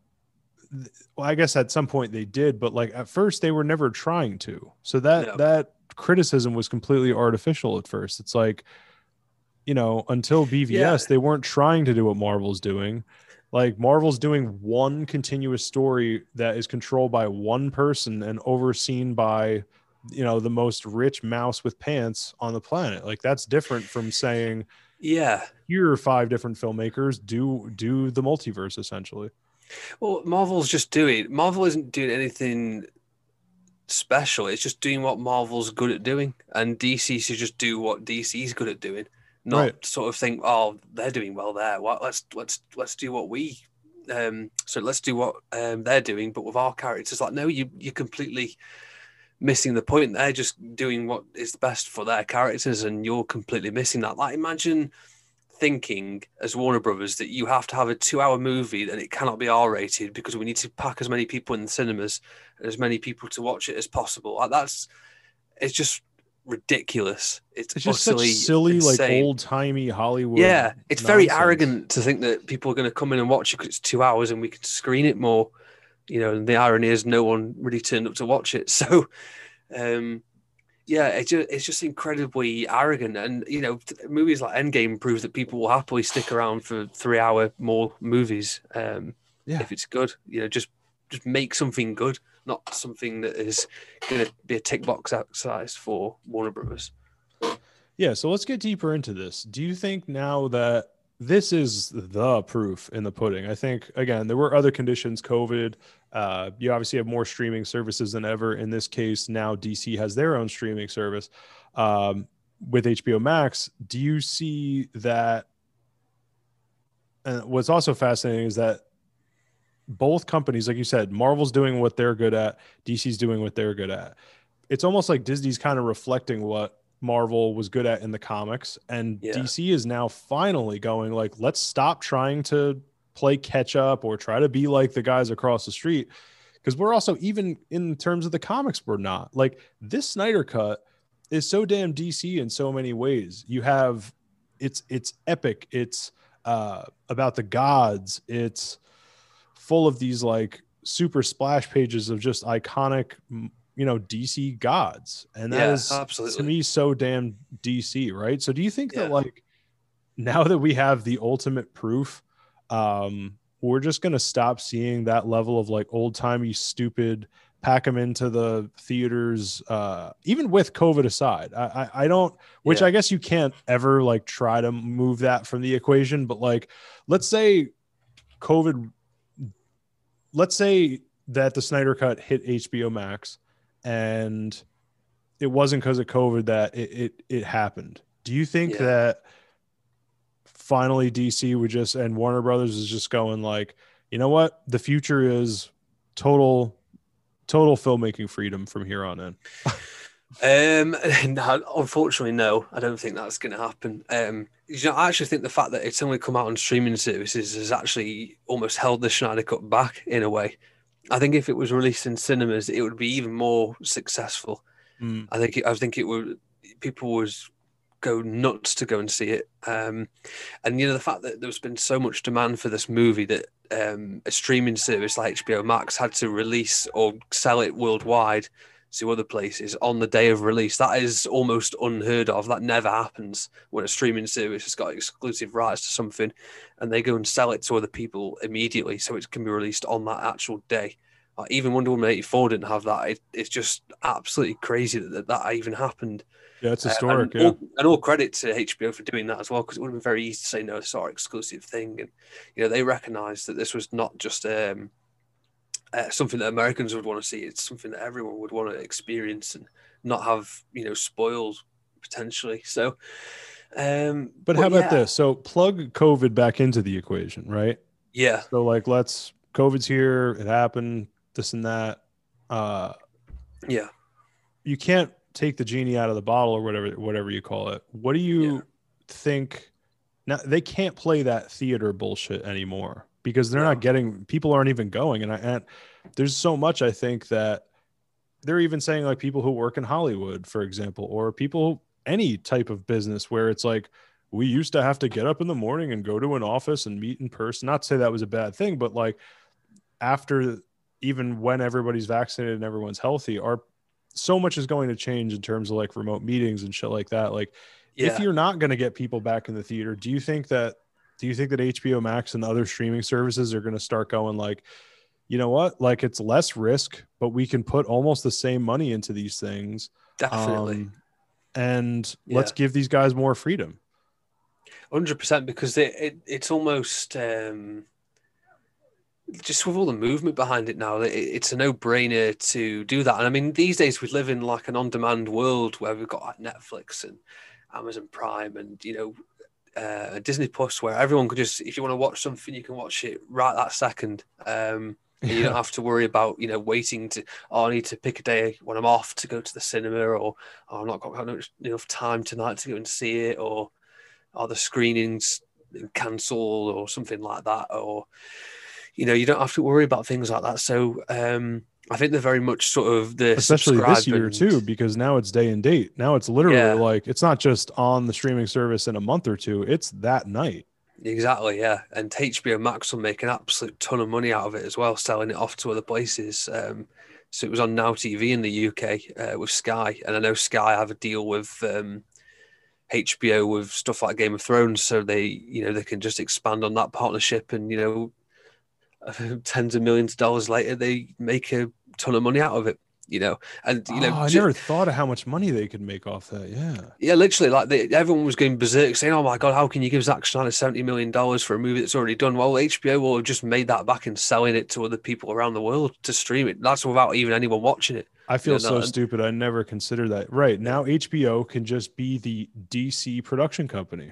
well i guess at some point they did but like at first they were never trying to so that No. that criticism was completely artificial at first it's like you know until bvs Yeah. they weren't trying to do what marvel's doing like marvel's doing one continuous story that is controlled by one person and overseen by you know the most rich mouse with pants on the planet like that's different from saying yeah. here are five different filmmakers do do the multiverse essentially Well, Marvel's just doing. Marvel isn't doing anything special. It's just doing what Marvel's good at doing, and DC should just do what DC's good at doing. Not Right. sort of think, oh, they're doing well there. Well, let's let's let's do what we. Um, so let's do what um, they're doing, but with our characters. Like, no, you you're completely missing the point. They're just doing what is best for their characters, and you're completely missing that. Like, imagine thinking as Warner Brothers that you have to have a two-hour movie and it cannot be R-rated because we need to pack as many people in the cinemas and as many people to watch it as possible. Like, That's it's just ridiculous. It's, It's just such silly, like old timey Hollywood. Yeah, it's very arrogant to think that people are going to come in and watch it because it's two hours and we can screen it more. You know, and the irony is no one really turned up to watch it. So, um, yeah, it just, it's just incredibly arrogant. And, you know, movies like Endgame prove that people will happily stick around for three hour more movies um, Yeah. if it's good. You know, just just make something good, not something that is going to be a tick box exercise for Warner Brothers. Yeah, so let's get deeper into this. Do you think now that this is the proof in the pudding? I think again there were other conditions, COVID. Uh, you obviously have more streaming services than ever. In this case, now DC has their own streaming service um, with HBO Max. Do you see that? And what's also fascinating is that both companies, like you said, Marvel's doing what they're good at, DC's doing what they're good at. It's almost like Disney's kind of reflecting what Marvel was good at in the comics, and Yeah. DC is now finally going like, let's stop trying to play catch up or try to be like the guys across the street, because we're also even in terms of the comics, we're not like this Snyder cut is so damn DC in so many ways. You have it's it's epic. It's uh, about the gods. It's full of these like super splash pages of just iconic, you know, DC gods, and that Yeah, is absolutely. to me so damn DC, right? So do you think that like now that we have the ultimate proof, um, we're just gonna stop seeing that level of like old timey stupid pack them into the theaters uh even with covid aside i i, I don't which Yeah. i guess you can't ever like try to move that from the equation but like let's say covid let's say that the snyder cut hit hbo max and it wasn't because of covid that it, it it happened do you think Yeah. that finally dc would just and warner brothers is just going like you know what the future is total total filmmaking freedom from here on in Um, no, unfortunately, no. I don't think that's going to happen. Um, you know, I actually think the fact that it's only come out on streaming services has actually almost held the Snyder Cut back in a way. I think if it was released in cinemas, it would be even more successful. Mm. I think it, I think it would people would go nuts to go and see it. Um, and you know the fact that there's been so much demand for this movie that um, a streaming service like HBO Max had to release or sell it worldwide to other places on the day of release. That is almost unheard of. That never happens when a streaming service has got exclusive rights to something and they go and sell it to other people immediately so it can be released on that actual day. Like, even Wonder Woman 84 didn't have that. It, it's just absolutely crazy that, that that even happened. yeah it's Uh, historic and, yeah all, and all credit to HBO for doing that as well, because it would have been very easy to say no, it's our exclusive thing. And you know, they recognised that this was not just um, uh, something that Americans would want to see; it's something that everyone would want to experience and not have, you know, spoiled potentially. So, um, but how about yeah, this? So plug covid back into the equation right? Yeah, so like let's covid's here it happened this and that uh yeah, you can't take the genie out of the bottle or whatever whatever you call it. What do you Yeah. think now they can't play that theater bullshit anymore because they're No. not getting people aren't even going and I and there's so much I think that they're even saying like people who work in Hollywood for example or people any type of business where it's like we used to have to get up in the morning and go to an office and meet in person not to say that was a bad thing but like after even when everybody's vaccinated and everyone's healthy are so much is going to change in terms of like remote meetings and shit like that like yeah. if you're not going to get people back in the theater do you think that do you think that hbo max and other streaming services are going to start going like you know what like it's less risk but we can put almost the same money into these things definitely. um, and let's give these guys more freedom Hundred percent, because it, it it's almost um, just with all the movement behind it now, it, it's a no brainer to do that. And I mean, these days we live in like an on demand world where we've got like Netflix and Amazon Prime and you know uh, Disney Plus, where everyone could just if you want to watch something, you can watch it right that second. Um, and you don't have to worry about you know waiting to oh I need to pick a day when I'm off to go to the cinema or oh, I've not got enough- enough time tonight to go and see it or are the screenings cancelled or something like that, or you know, you don't have to worry about things like that. So um, I think they're very much sort of the especially this year and- too because now it's day and date now it's literally Yeah. like it's not just on the streaming service in a month or two it's that night Exactly, yeah. And HBO Max will make an absolute ton of money out of it as well, selling it off to other places. Um, so it was on Now TV in the UK uh, with Sky, and I know Sky have a deal with um, HBO with stuff like Game of Thrones, so they, you know, they can just expand on that partnership, and you know, tens of millions of dollars later, they make a ton of money out of it. You know, and you know, oh, i never thought of how much money they could make off that yeah yeah, literally, like they, everyone was going berserk, saying, "Oh my god, how can you give Zack Snyder seventy million dollars for a movie that's already done?" Well, HBO will have just made that back and selling it to other people around the world to stream it. That's without even anyone watching it. i feel Yeah, so no, and- stupid i never considered that right now hbo can just be the dc production company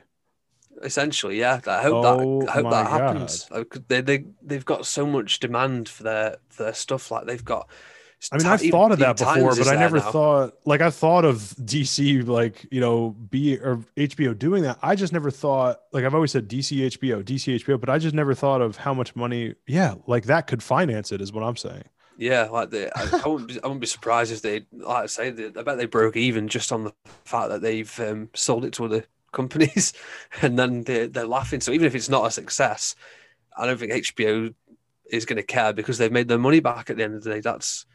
Essentially, yeah. I hope Oh that I hope that happens. They they they've got so much demand for their for their stuff. Like they've got. I mean, I've even- thought of that before, but I never now. thought like I thought of DC like you know B or HBO doing that. I just never thought like I've always said DC HBO, DC HBO, but I just never thought of how much money. Yeah, like that could finance it is what I'm saying. Yeah, like they, I, I wouldn't be, I wouldn't be surprised if they, like I say, they, I bet they broke even just on the fact that they've um, sold it to other companies, and then they're, they're laughing. So even if it's not a success, I don't think HBO is going to care because they've made their money back at the end of the day. That's,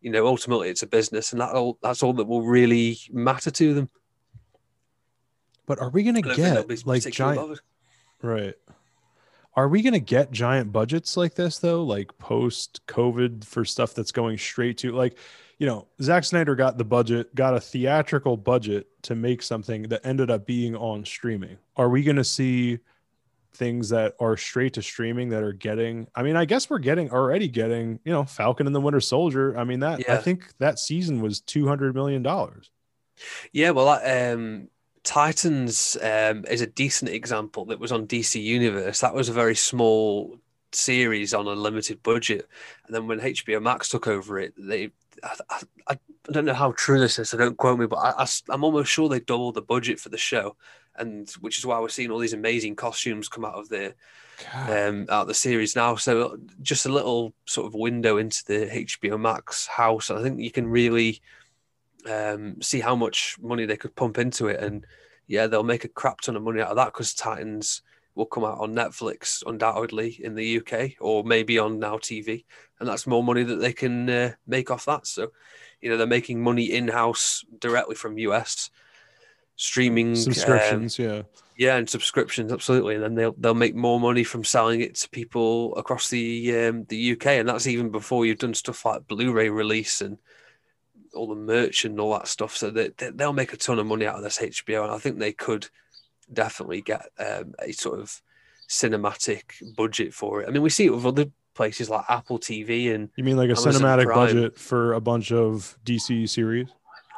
you know, ultimately it's a business, and that all that's all that will really matter to them. But are we gonna I don't think they'll get like giant? bothered. Right. Are we gonna get giant budgets like this though? Like post COVID for stuff that's going straight to like, you know, Zack Snyder got the budget, got a theatrical budget to make something that ended up being on streaming. Are we gonna see things that are straight to streaming that are getting I mean, I guess we're getting already getting, you know, Falcon and the Winter Soldier. I mean that I think that season was two hundred million dollars. Yeah, well, um, Titans um, is a decent example that was on DC Universe. That was a very small series on a limited budget, and then when HBO Max took over it, they I, I, I don't know how true this is, so don't quote me, but I, I, am almost sure they doubled the budget for the show, and which is why we're seeing all these amazing costumes come out of the um, out of the series now. So just a little sort of window into the HBO Max house. I think you can really um, see how much money they could pump into it, and yeah, they'll make a crap ton of money out of that because Titans will come out on Netflix undoubtedly in the UK or maybe on Now TV, and that's more money that they can uh, make off that. So, you know, they're making money in house directly from US streaming um, Subscriptions, yeah. yeah, and subscriptions, absolutely. And then they'll they'll make more money from selling it to people across the um, the UK, and that's even before you've done stuff like Blu-ray release and all the merch and all that stuff. So they they'll make a ton of money out of this HBO, and I think they could definitely get um, a sort of cinematic budget for it. I mean, we see it with other places like Apple TV and You mean like a Amazon cinematic Prime. budget for a bunch of DC series?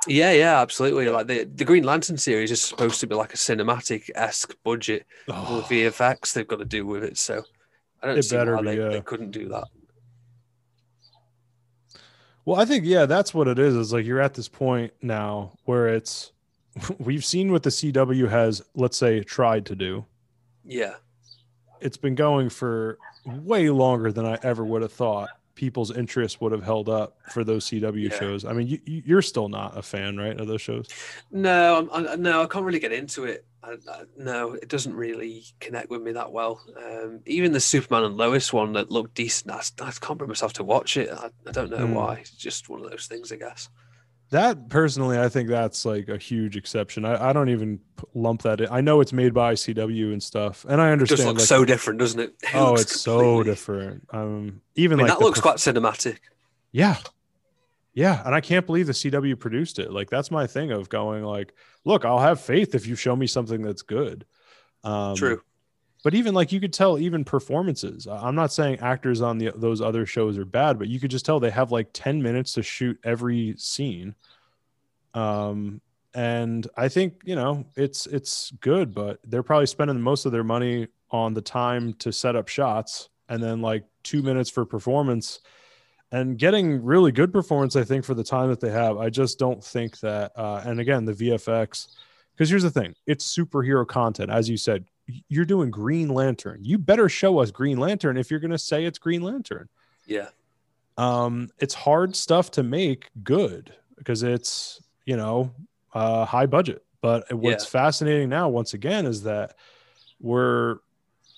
yeah, yeah, absolutely. Like the the Green Lantern series is supposed to be like a cinematic esque budget. Oh, the VFX they've got to do with it. So I don't It see why be, they, they couldn't do that. Well, I think yeah, that's what it is. Is like you're at this point now where it's we've seen what the CW has, let's say, tried to do. Yeah, It's been going for way longer than I ever would have thought people's interest would have held up for those CW Yeah. shows. I mean, you, you're still not a fan, right, of those shows? no, I'm, I, no, I can't really get into it. I, I, no, it doesn't really connect with me that well. Um, even the Superman and Lois one that looked decent, I, can't bring myself to watch it. I, don't know Hmm. why. It's just one of those things, I guess. That personally, I think that's like a huge exception. I, I don't even lump that in. I know it's made by CW and stuff, and I understand. It looks like, so different, doesn't it? It oh, it's so different. Um, I even mean, like that looks perf- quite cinematic. Yeah. Yeah. And I can't believe the CW produced it. Like, that's my thing of going, like, look, I'll have faith if you show me something that's good. Um, True. But even like you could tell, even performances. I'm not saying actors on the those other shows are bad, but you could just tell they have like 10 minutes to shoot every scene. Um, and I think you know it's it's good, but they're probably spending most of their money on the time to set up shots, and then like two minutes for performance, and getting really good performance. I think for the time that they have, I just don't think that. Uh, and again, the VFX, because here's the thing: it's superhero content, as you said. You're doing Green Lantern. You better show us Green Lantern if you're going to say it's Green Lantern. Yeah. Um, it's hard stuff to make good because it's you know uh, high budget. But what's Yeah. fascinating now, once again, is that we're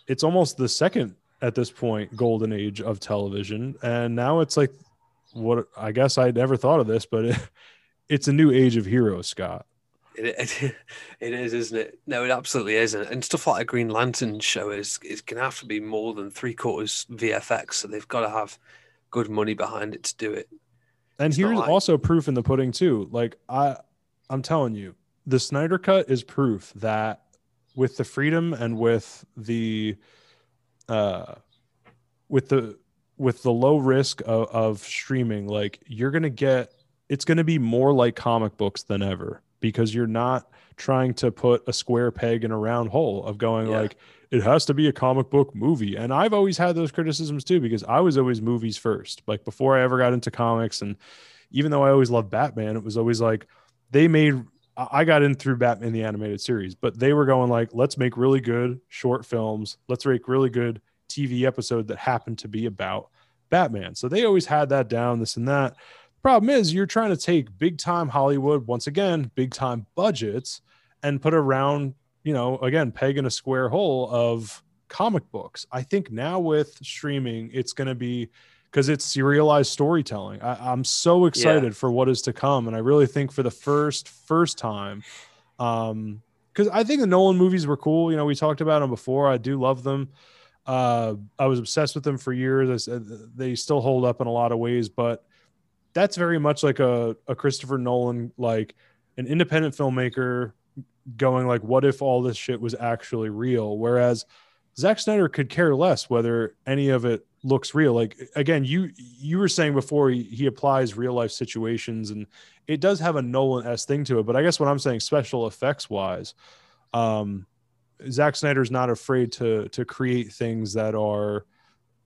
it's almost the second at this point golden age of television, and now it's like what I guess I never thought of this, but it, it's a new age of heroes, Scott. It, it, it is, isn't it? No, it absolutely is. And, and stuff like a Green Lantern show is is going to have to be more than three quarters VFX. So they've got to have good money behind it to do it. And It's here's like- also proof in the pudding too. Like I I'm telling you, the Snyder cut is proof that with the freedom and with the uh with the with the low risk of, of streaming, like you're gonna get it's gonna be more like comic books than ever because you're not trying to put a square peg in a round hole of going Yeah. like it has to be a comic book movie. And I've always had those criticisms too because I was always movies first. Like before I ever got into comics and even though I always loved Batman, it was always like they made I got in through Batman the animated series, but they were going like, let's make really good short films. Let's make really good TV episode that happened to be about Batman. So they always had that down, this and that. Problem is, you're trying to take big time Hollywood, once again, big time budgets, and put around, you know, again, peg in a square hole of comic books. I think now with streaming, it's going to be because it's serialized storytelling. I, I'm so excited for what is to come, and I really think for the first first time, um, because I think the Nolan movies were cool. You know, we talked about them before. I do love them. Uh, I was obsessed with them for years. I they still hold up in a lot of ways, but that's very much like a, a Christopher Nolan, like an independent filmmaker going like, what if all this shit was actually real? Whereas Zack Snyder could care less whether any of it looks real. Like again, you you were saying before he, he applies real life situations and it does have a Nolan s thing to it. But I guess what I'm saying, special effects wise, um, Zack Snyder's not afraid to to create things that are,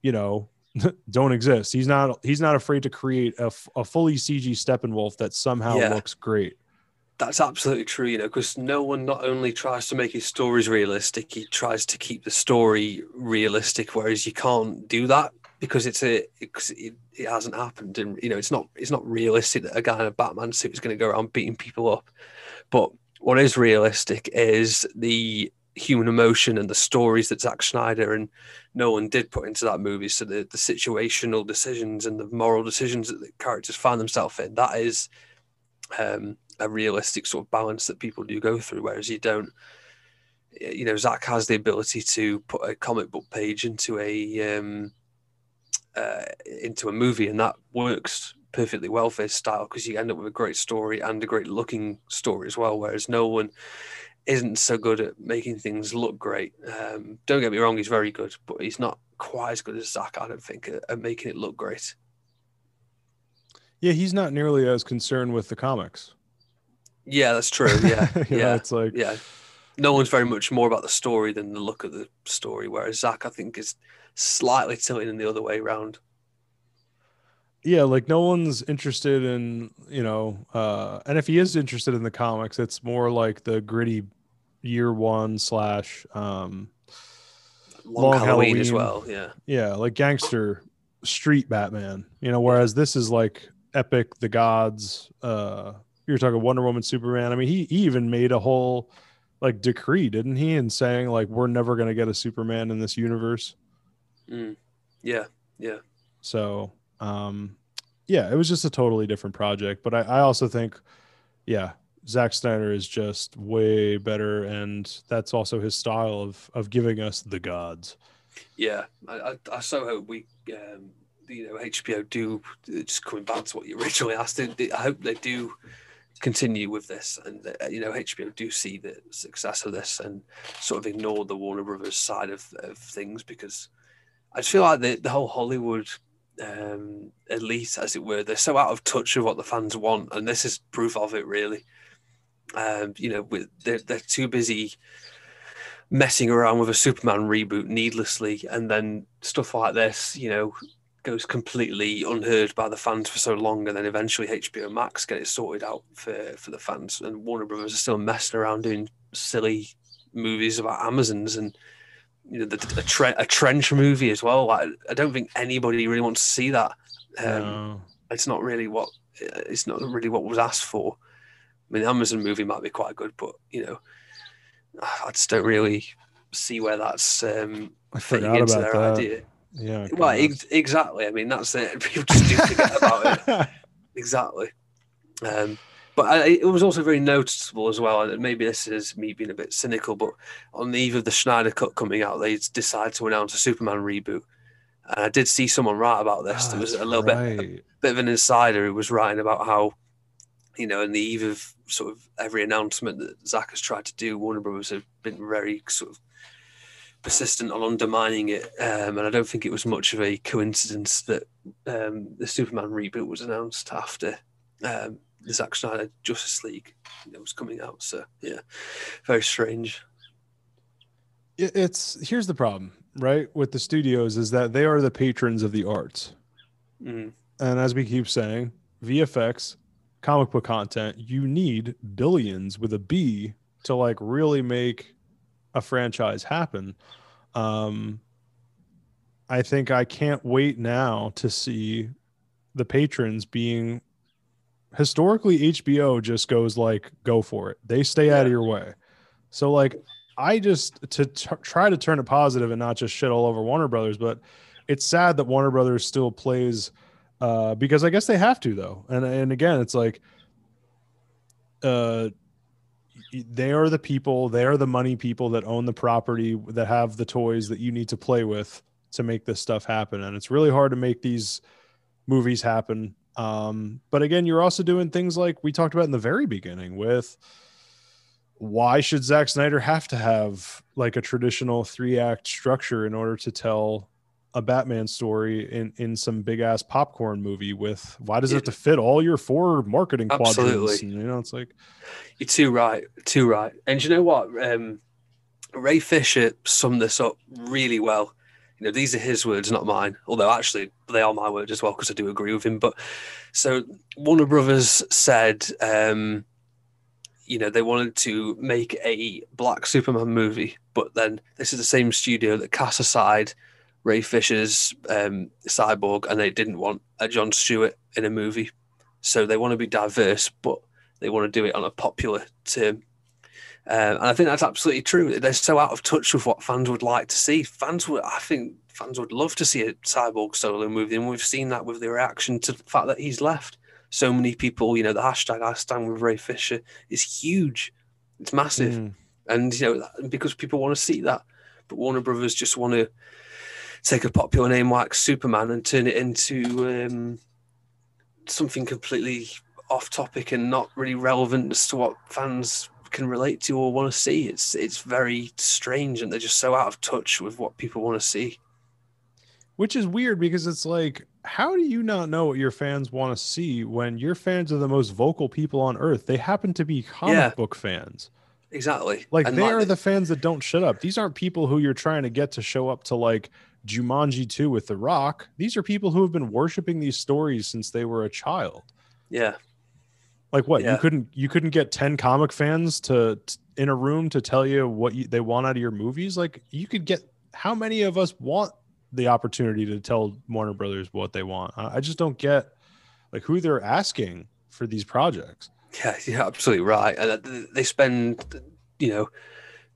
you know, don't exist. He's not he's not afraid to create a, a fully CG Steppenwolf that somehow Yeah. looks great. That's absolutely true, you know, because Nolan not only tries to make his stories realistic, he tries to keep the story realistic, whereas you can't do that because it's a because it, it hasn't happened, and you know, it's not it's not realistic that a guy in a Batman suit is going to go around beating people up. But what is realistic is the human emotion and the stories that Zack Snyder and Nolan did put into that movie. So the the situational decisions and the moral decisions that the characters find themselves in, that is. Um, a realistic sort of balance that people do go through, whereas you don't. You know, Zack has the ability to put a comic book page into a um, uh, into a movie, and that works perfectly well for his style because you end up with a great story and a great looking story as well. Whereas Nolan isn't so good at making things look great. Um, don't get me wrong, he's very good, but he's not quite as good as Zack. I don't think at, at making it look great. Yeah, he's not nearly as concerned with the comics. Yeah, that's true. Yeah, know, yeah. it's like yeah, Nolan's very much more about the story than the look of the story. Whereas Zack, I think, is slightly tilting in the other way around. yeah like Nolan's interested in you know uh and if he is interested in the comics it's more like the gritty year one slash um Long, Long Halloween, as well. Yeah, yeah like gangster street batman you know whereas this is like epic the gods uh you're talking wonder woman superman i mean he, he even made a whole like decree didn't he in saying like we're never going to get a superman in this universe mm. yeah, yeah. So, um, yeah, it was just a totally different project. But I, I also think, yeah, Zack Snyder is just way better, and that's also his style of of giving us the gods. Yeah, I, I, I so hope we, um, you know, HBO do just coming back to what you originally asked. I hope they do continue with this, and uh, you know, HBO do see the success of this and sort of ignore the Warner Brothers side of, of things because I just feel like the the whole Hollywood um, elite, as it were, they're so out of touch with what the fans want, and this is proof of it, really. Um, you know, with, they're they're too busy messing around with a Superman reboot needlessly, and then stuff like this, you know, goes completely unheard by the fans for so long, and then eventually HBO Max get it sorted out for for the fans, and Warner Brothers are still messing around doing silly movies about Amazons and you know the, a, tre- a trench movie as well. Like, I don't think anybody really wants to see that. Um, No. It's not really what it's not really what was asked for. I mean, the Amazon movie might be quite good, but you know, I just don't really see where that's um, fitting into their that. idea. Yeah. Well, ex- exactly. I mean, that's it. People just do forget about it. Exactly. Um, but I, it was also very noticeable as well. And maybe this is me being a bit cynical, but on the eve of the Snyder Cut coming out, they decided to announce a Superman reboot. And I did see someone write about this. Ah, there was a little bit, right. bit of an insider who was writing about how, you know, in the eve of sort of every announcement that Zack has tried to do, Warner Brothers have been very sort of persistent on undermining it. Um, and I don't think it was much of a coincidence that um, the Superman reboot was announced after um, the Zack Snyder Justice League you know, was coming out. So yeah, very strange. It's here's the problem, right? With the studios is that they are the patrons of the arts. Mm, And as we keep saying, VFX, comic book content, you need billions with a B to like really make a franchise happen. Um, I think I can't wait now to see the patrons being historically HBO just goes like go for it. They stay out of your way. So like I just to t- try to turn it positive and not just shit all over Warner Brothers, but it's sad that Warner Brothers still plays uh, because I guess they have to though. And and again, it's like uh, they are the people, they are the money people that own the property that have the toys that you need to play with to make this stuff happen. And it's really hard to make these movies happen. Um, but again, you're also doing things like we talked about in the very beginning with why should Zack Snyder have to have like a traditional three act structure in order to tell a Batman story in in some big ass popcorn movie with why does it have to fit all your four marketing quadrants? Absolutely. And, you know, it's like You're too right, too right. And you know what? Um, Ray Fisher summed this up really well. You know, these are his words, not mine. Although actually, they are my words as well because I do agree with him. But so Warner Brothers said, um, you know, they wanted to make a Black Superman movie, but then this is the same studio that cast aside Ray Fisher's um, Cyborg, and they didn't want a John Stewart in a movie. So they want to be diverse, but they want to do it on a popular term. Um, and I think that's absolutely true. They're so out of touch with what fans would like to see. Fans would, I think, fans would love to see a cyborg solo movie, and we've seen that with the reaction to the fact that he's left. So many people, you know, the hashtag I stand with Ray Fisher is huge. It's massive, mm, and you know, because people want to see that. But Warner Brothers just want to take a popular name like Superman and turn it into um, something completely off topic and not really relevant as to what fans can relate to or want to see. It's it's very strange, and they're just so out of touch with what people want to see. which is weird because it's like how do you not know what your fans want to see when your fans are the most vocal people on earth? They happen to be comic Yeah. book fans. Exactly. Like And they are the fans that don't shut up. These aren't people who you're trying to get to show up to like Jumanji 2 with The Rock. These are people who have been worshiping these stories since they were a child. yeah, Like what? Yeah. You couldn't you couldn't get 10 comic fans to t- in a room to tell you what you, they want out of your movies? Like you could get how many of us want the opportunity to tell Warner Brothers what they want? I, I just don't get like who they're asking for these projects. yeah, you're absolutely right. And uh, they spend, you know,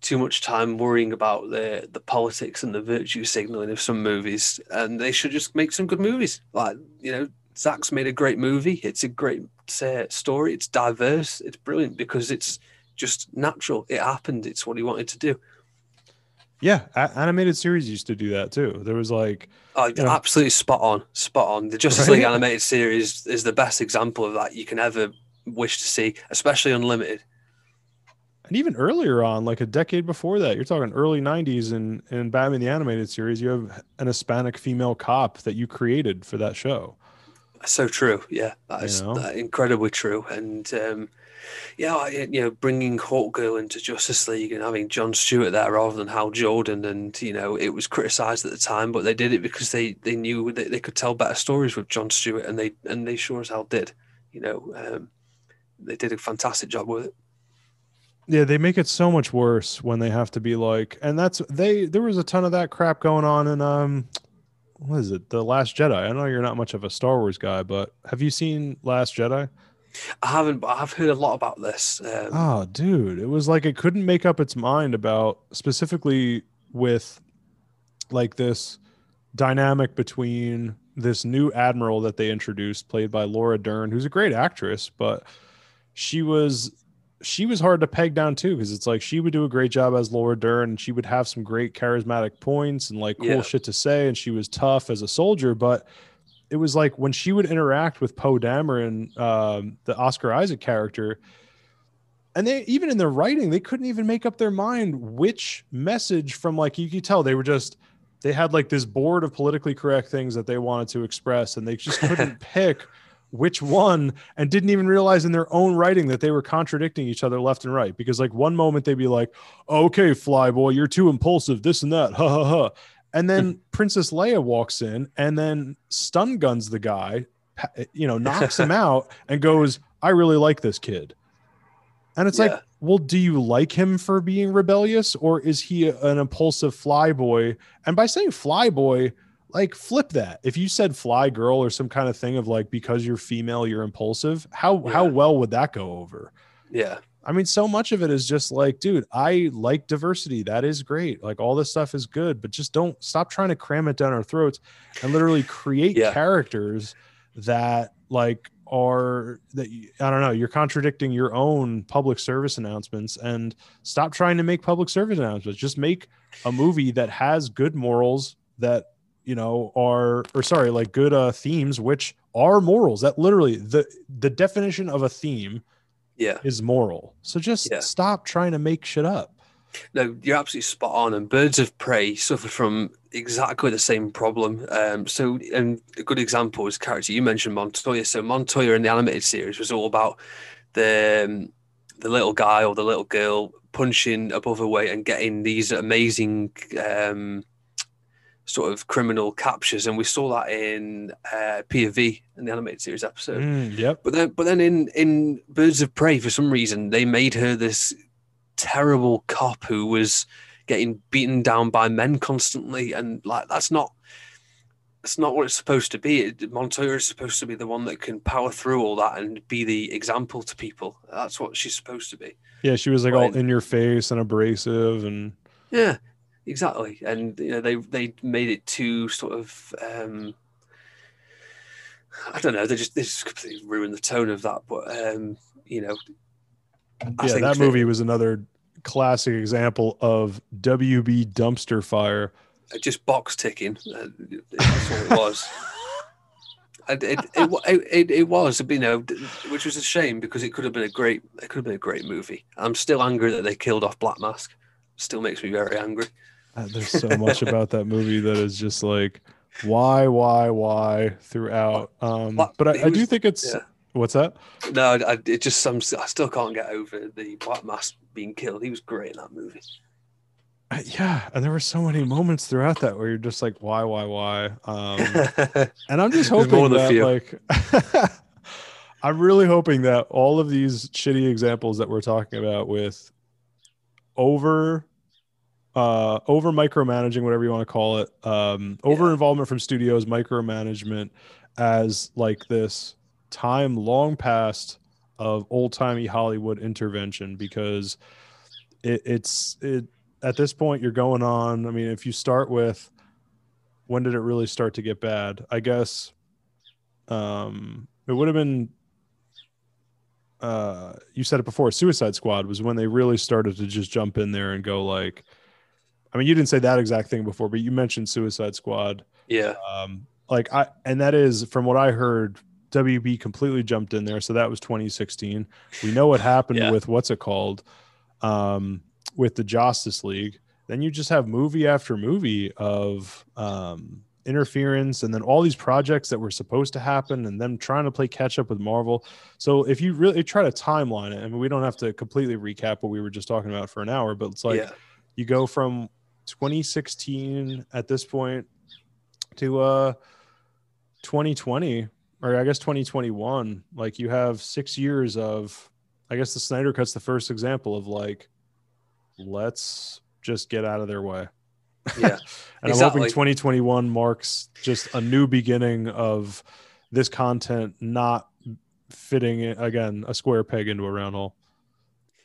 too much time worrying about the the politics and the virtue signaling of some movies, and they should just make some good movies. Like you know, Zack's made a great movie. It's a great uh, story. It's diverse. It's brilliant because it's just natural. It happened. It's what he wanted to do. Yeah, animated series used to do that too. There was like Oh, Yeah. absolutely spot on, spot on. The Justice Right? League animated series is the best example of that you can ever wish to see, especially unlimited. And even earlier on, like a decade before that, you're talking early '90s, in in Batman the animated series, you have an Hispanic female cop that you created for that show. So true, yeah, that is that incredibly true. And um, yeah, I, you know, bringing Hawk Girl into Justice League and having John Stewart there rather than Hal Jordan, and you know, it was criticised at the time, but they did it because they they knew that they could tell better stories with John Stewart, and they and they sure as hell did. You know, um, they did a fantastic job with it. Yeah, they make it so much worse when they have to be like, and that's they. There was a ton of that crap going on in um, what is it? The Last Jedi. I know you're not much of a Star Wars guy, but have you seen Last Jedi? I haven't, but I've heard a lot about this. Um, Oh, dude, it was like it couldn't make up its mind about specifically with like this dynamic between this new admiral that they introduced, played by Laura Dern, who's a great actress, but she was she was hard to peg down too because it's like she would do a great job as Laura Dern and she would have some great charismatic points and like cool Yeah. shit to say and she was tough as a soldier, but it was like when she would interact with Poe Dameron, um, the Oscar Isaac character, and they even in their writing, they couldn't even make up their mind which message from like you could tell they were just they had like this board of politically correct things that they wanted to express, and they just couldn't pick which one and didn't even realize in their own writing that they were contradicting each other left and right. Because like one moment they'd be like okay flyboy you're too impulsive this and that ha ha ha. And then princess leia walks in and then stun guns the guy you know knocks him out and goes i really like this kid. And it's Yeah. like well do you like him for being rebellious or is he an impulsive flyboy? And by saying flyboy like flip that. If you said fly girl or some kind of thing of like because you're female you're impulsive how how well would that go over? Yeah, i mean so much of it is just like dude i like diversity. That is great. Like all this stuff is good but just don't stop trying to cram it down our throats and literally create Yeah. characters that like are that i don't know you're contradicting your own public service announcements and stop trying to make public service announcements. Just make a movie that has good morals that you know are or sorry like good uh themes which are morals that literally the the definition of a theme yeah. is moral so just Yeah. stop trying to make shit up No, you're absolutely spot on. And Birds of Prey suffer from exactly the same problem. Um, so, and a good example is character you mentioned Montoya. So Montoya in the animated series was all about the um, the little guy or the little girl punching above her weight and getting these amazing um, sort of criminal captures, and we saw that in uh, POV in the animated series episode. Mm, yep But then, but then in in Birds of Prey, for some reason, they made her this terrible cop who was getting beaten down by men constantly, and like that's not that's not what it's supposed to be. Montoya is supposed to be the one that can power through all that and be the example to people. That's what she's supposed to be. yeah she was like all in your face and abrasive and Yeah, exactly. And you know, they they made it too sort of um I don't know, they just they just completely ruined the tone of that. But um, you know I yeah that movie was another classic example of wb dumpster fire just box ticking. uh, That's all it was. And it, it, it, it, it was, you know, which was a shame because it could have been a great, it could have been a great movie. I'm still angry that they killed off Black Mask. Still makes me very angry. Uh, there's so much about that movie that is just like why why why throughout um but I, I do think it's yeah. what's that No, I, it just some. I still can't get over the Black Mask being killed. He was great in that movie. Uh, yeah and there were so many moments throughout that where you're just like why why why um and i'm just hoping that like i'm really hoping that all of these shitty examples that we're talking about with over uh over micromanaging whatever you want to call it um over involvement from studios micromanagement as like this time long past of old timey hollywood intervention because it, it's it at this point you're going on i mean if you start with when did it really start to get bad i guess um it would have been uh you said it before suicide squad was when they really started to just jump in there and go like i mean you didn't say that exact thing before but you mentioned suicide squad. Yeah, um like i and that is from what i heard wb completely jumped in there. So that was 2016 we know what happened Yeah. with what's it called? Um with the justice league. Then you just have movie after movie of um interference and then all these projects that were supposed to happen and them trying to play catch up with marvel. So if you really try to timeline it i mean we don't have to completely recap what we were just talking about for an hour but it's like yeah, you go from 2016 at this point to uh 2020 or I guess 2021 like you have 6 years of I guess the Snyder Cut's the first example of like, let's just get out of their way. Yeah, and I'm hoping 2021 marks just a new beginning of this content not fitting again a square peg into a round hole.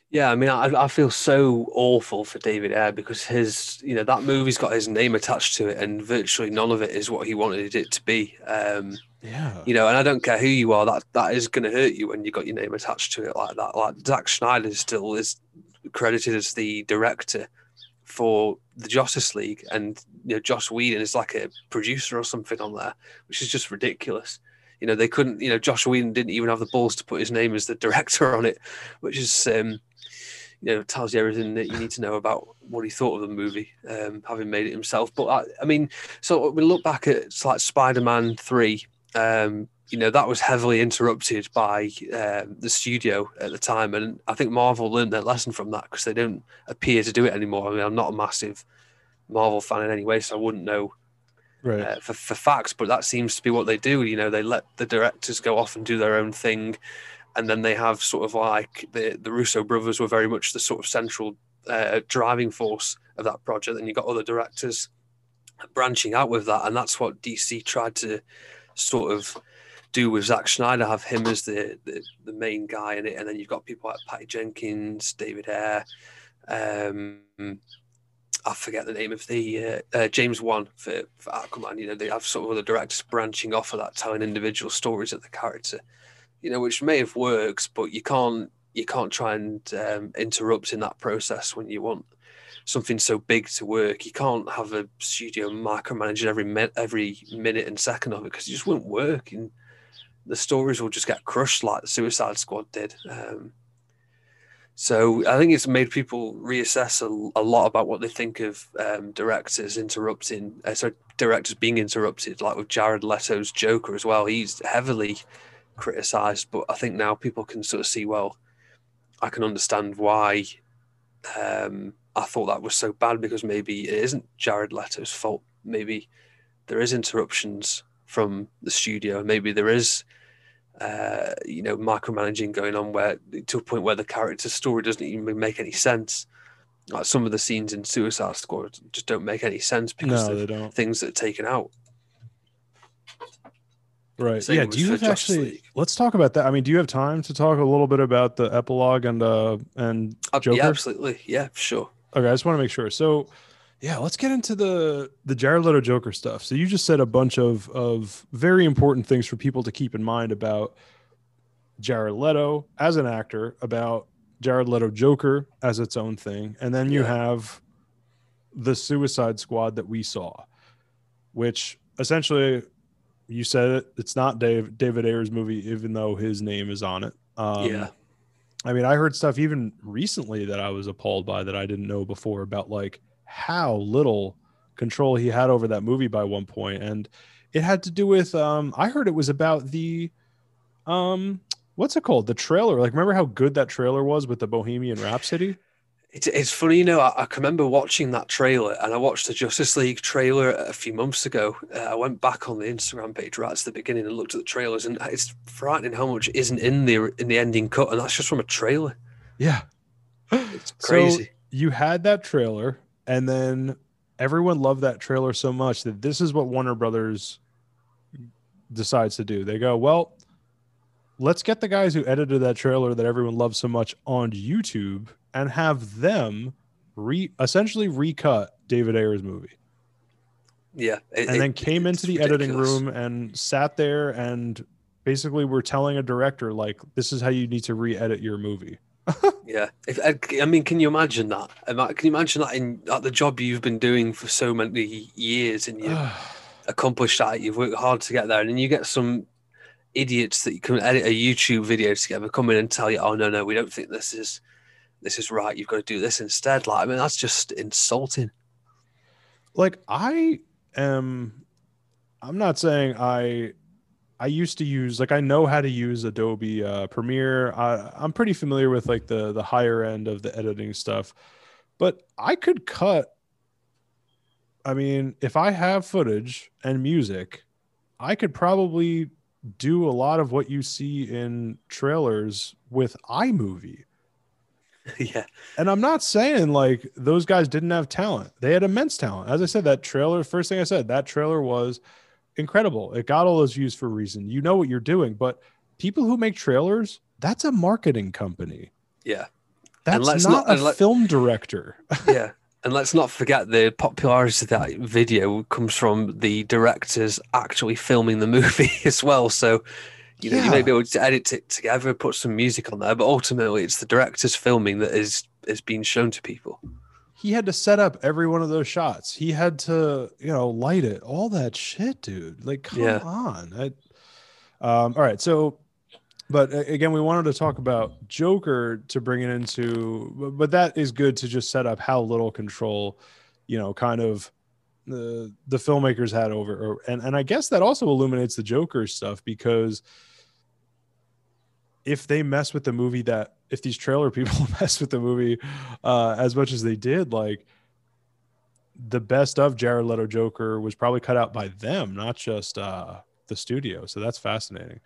Yeah, I mean, I, I feel so awful for David Ayer because his, you know, that movie's got his name attached to it, and virtually none of it is what he wanted it to be. Um, Yeah. you know, and I don't care who you are, that that is going to hurt you when you got your name attached to it like that. Like Zack Snyder still is credited as the director for the Justice League, and you know, Joss Whedon is like a producer or something on there, which is just ridiculous. You know, they couldn't. You know, Joss Whedon didn't even have the balls to put his name as the director on it, which is, um, you know, tells you everything that you need to know about what he thought of the movie, um, having made it himself. But I, I mean, so we look back at like Spider-Man Three. Um, you know, that was heavily interrupted by um, the studio at the time, and I think Marvel learned their lesson from that because they don't appear to do it anymore. I mean, I'm not a massive Marvel fan in any way, so I wouldn't know Right. uh, for, for facts, but that seems to be what they do. You know, they let the directors go off and do their own thing, and then they have sort of like the the Russo brothers were very much the sort of central uh, driving force of that project. And you got other directors branching out with that, and that's what DC tried to sort of do with Zack Schneider, have him as the, the the main guy in it, and then you've got people like Patty Jenkins, David Ayer. Um, I forget the name of the uh, uh, James Wan for, for Aquaman. You know, they have sort of other directors branching off of that, telling individual stories of the character. You know, which may have worked, but you can't you can't try and um, interrupt in that process when you want something so big to work. You can't have a studio micromanaging every mi- every minute and second of it because it just won't work, and the stories will just get crushed like the Suicide Squad did. Um, so I think it's made people reassess a, a lot about what they think of um, directors interrupting, uh, sorry, directors being interrupted, like with Jared Leto's Joker as well. He's heavily criticized, but I think now people can sort of see, well, I can understand why um, I thought that was so bad because maybe it isn't Jared Leto's fault. Maybe there is interruptions from the studio. Maybe there is uh, you know, micromanaging going on where to a point where the character's story doesn't even make any sense. Like some of the scenes in Suicide Squad just don't make any sense because No, of things that are taken out. Right. Same yeah. Do you have actually? League. Let's talk about that. I mean, do you have time to talk a little bit about the epilogue and uh and Uh, Joker? yeah, absolutely. Yeah, sure. Okay, I just want to make sure. So, yeah, let's get into the the Jared Leto Joker stuff. So you just said a bunch of of very important things for people to keep in mind about Jared Leto as an actor, about Jared Leto Joker as its own thing, and then you Yeah. have the Suicide Squad that we saw, which essentially you said it, it's not Dave David Ayer's movie, even though his name is on it. Um, Yeah. I mean, I heard stuff even recently that I was appalled by that I didn't know before about like how little control he had over that movie by one point, and it had to do with. Um, I heard it was about the, um, what's it called? The trailer. Like, remember how good that trailer was with the Bohemian Rhapsody? It's, it's funny, you know, I, I can remember watching that trailer and I watched the Justice League trailer a few months ago. Uh, I went back on the Instagram page right at the beginning and looked at the trailers and it's frightening how much isn't in the in the ending cut and that's just from a trailer. Yeah, It's So- crazy. you had that trailer, and then everyone loved that trailer so much that this is what Warner Brothers decides to do. They go, well, let's get the guys who edited that trailer that everyone loves so much on YouTube and have them re essentially recut David Ayer's movie. yeah. it- And it- then came it's into the editing room and sat there and basically were telling a director like this is how you need to re-edit your movie. Yeah, if uh, I mean, can you imagine that? Can you imagine that in the job you've been doing for so many years and you've accomplished that, you've worked hard to get there, and then you get some idiots that you can edit a YouTube video together come in and tell you, "Oh no, no, we don't think this is this is right. You've got to do this instead." Like, I mean, that's just insulting. like i am i'm not saying i i used to use like i know how to use adobe uh, premiere I, i'm pretty familiar with like the the higher end of the editing stuff but i could cut i mean if i have footage and music i could probably do a lot of what you see in trailers with iMovie. yeah, And I'm not saying like those guys didn't have talent. They had immense talent. As I said, that trailer, first thing I said, that trailer was incredible. It got all those views for a reason. You know what you're doing, but people who make trailers, that's a marketing company. yeah, That's not, not- a let- film director. yeah. And let's not forget the popularity of that video comes from the directors actually filming the movie as well. So, you know, you may be able to edit it together, put some music on there, but ultimately it's the directors filming that is is being shown to people. he had to set up every one of those shots. He had to, you know, light it, all that shit, dude. Like, come Yeah. on. I, um, all right. So, but again, we wanted to talk about Joker to bring it into, but- that is good to just set up how little control, you know, kind of the the filmmakers had over, or, and and I guess that also illuminates the Joker stuff because if they mess with the movie that if these trailer people mess with the movie uh as much as they did like the best of Jared Leto Joker was probably cut out by them not just uh the studio. So that's fascinating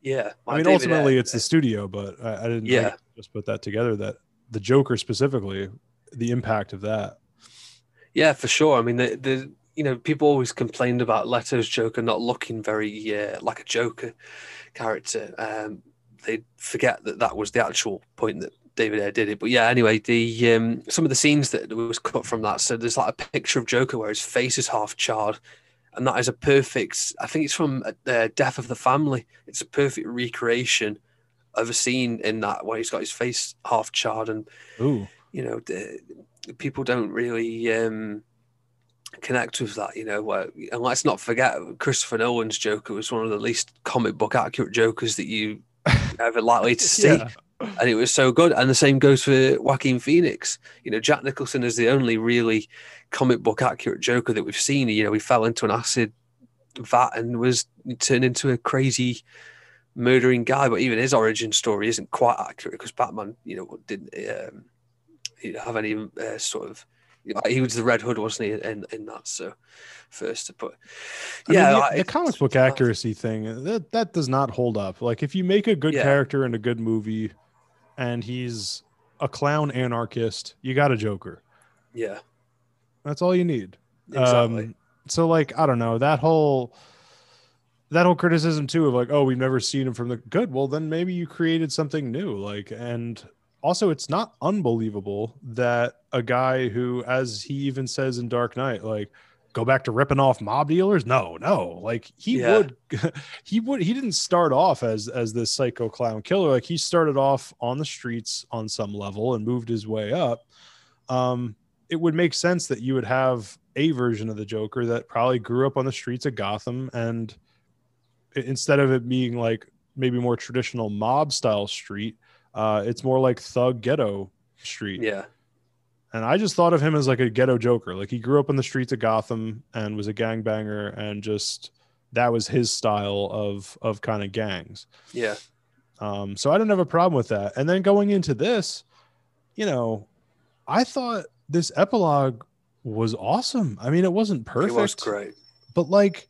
Yeah. i mean David ultimately it's the studio but i, I didn't I Yeah. just put that together that the Joker specifically the impact of that Yeah, for sure. I mean, the, the you know people always complained about Leto's Joker not looking very uh, like a Joker character. Um, they forget that that was the actual point that David Ayer did it. But yeah, anyway, the um, some of the scenes that was cut from that. So there's like a picture of Joker where his face is half charred, and that is a perfect. I think it's from uh, Death of the Family. It's a perfect recreation of a scene in that where he's got his face half charred and ooh you know the, people don't really um connect with that you know where, and let's not forget christopher nolan's joker was one of the least comic book accurate jokers that you ever likely to see Yeah. And it was so good and the same goes for joaquin phoenix you know jack nicholson is the only really comic book accurate joker that we've seen you know he fell into an acid vat and was turned into a crazy murdering guy but even his origin story isn't quite accurate because batman you know didn't um, have any uh, sort of you know, he was the red hood wasn't he in, in that so first but I mean, yeah the, I- the comic book accuracy thing that that does not hold up. Like if you make a good Yeah. character in a good movie, and he's a clown anarchist, you got a Joker. yeah That's all you need. exactly Um, so like I don't know that whole that whole criticism too of like oh we've never seen him from the good. Well then maybe you created something new. Like and also it's not unbelievable that a guy who as he even says in Dark Knight like go back to ripping off mob dealers? No no. Like he Yeah. would he would he didn't start off as as this psycho clown killer. Like he started off on the streets on some level and moved his way up. Um it would make sense that you would have a version of the joker that probably grew up on the streets of gotham and instead of it being like maybe more traditional mob style street uh it's more like thug ghetto street. Yeah and I just thought of him as like a ghetto joker. Like he grew up in the streets of Gotham and was a gangbanger and just that was his style of of kind of gangs. yeah Um, so I didn't have a problem with that. And then going into this, you know, I thought this epilogue was awesome. I mean, it wasn't perfect, it was great but like,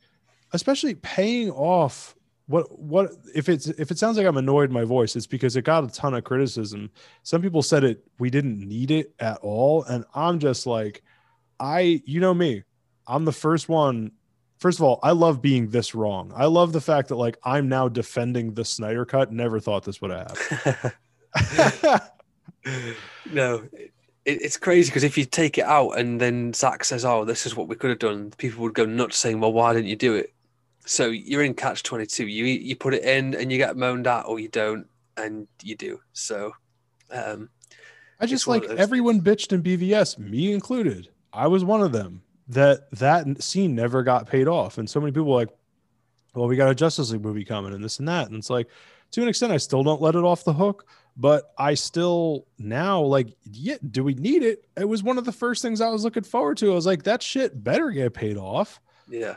especially paying off what what if it's if it sounds like I'm annoyed my voice, it's because it got a ton of criticism. Some people said it we didn't need it at all, and I'm just like, I you know me, I'm the first one. First of all, I love being this wrong. I love the fact that like I'm now defending the Snyder cut. Never thought this would have happened. no, it, it's crazy because if you take it out and then Zack says, "Oh, this is what we could have done," people would go nuts saying, "Well, why didn't you do it?" So you're in catch twenty two. You you put it in and you get moaned at, or you don't, and you do. So, um, I just like everyone bitched in BVS, me included. I was one of them. That that scene never got paid off, and so many people were like, "Well, we got a Justice League movie coming, and this and that." And it's like, to an extent, I still don't let it off the hook, but I still now like, yeah, do we need it? It was one of the first things I was looking forward to. I was like, that shit better get paid off, yeah,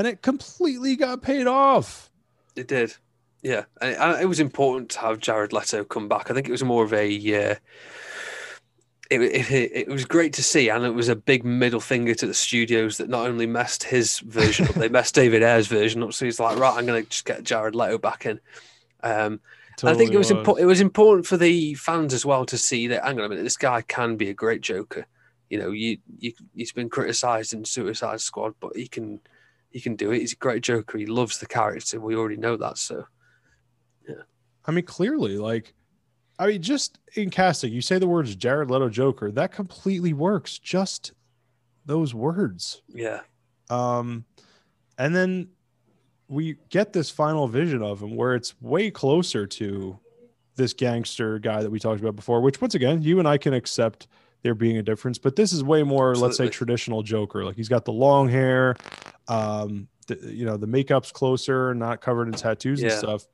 and it completely got paid off. it did. Yeah, and it, it was important to have Jared Leto come back. I think it was more of a. Uh, it, it, it was great to see, and it was a big middle finger to the studios that not only messed his version up, they messed David Ayer's version up. So he's like, right, I'm going to just get Jared Leto back in. Um, I think it was, important. It was important for the fans as well to see that. Hang on a minute, this guy can be a great Joker. You know, you, you he's been criticised in Suicide Squad, but he can he can do it. He's a great Joker. He loves the character. We already know that. So, yeah. I mean, clearly, like I mean, just in casting, you say the words Jared Leto Joker, that completely works. Just those words. Yeah. Um, and then we get this final vision of him where it's way closer to this gangster guy that we talked about before, which once again, you and I can accept there being a difference, but this is way more, Absolutely. let's say, traditional Joker. Like he's got the long hair, um, the, you know, the makeup's closer, not covered in tattoos yeah. and stuff.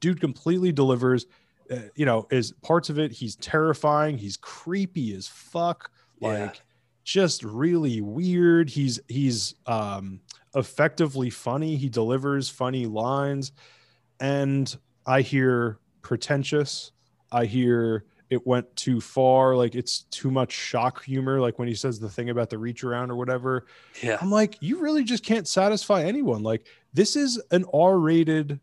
Dude completely delivers uh, you know, is parts of it. He's terrifying. He's creepy as fuck. Like, yeah. just really weird. He's he's um, effectively funny. He delivers funny lines, and I hear pretentious. I hear it went too far. Like it's too much shock humor. Like when he says the thing about the reach around or whatever. Yeah. I'm like, you really just can't satisfy anyone. Like this is an R rated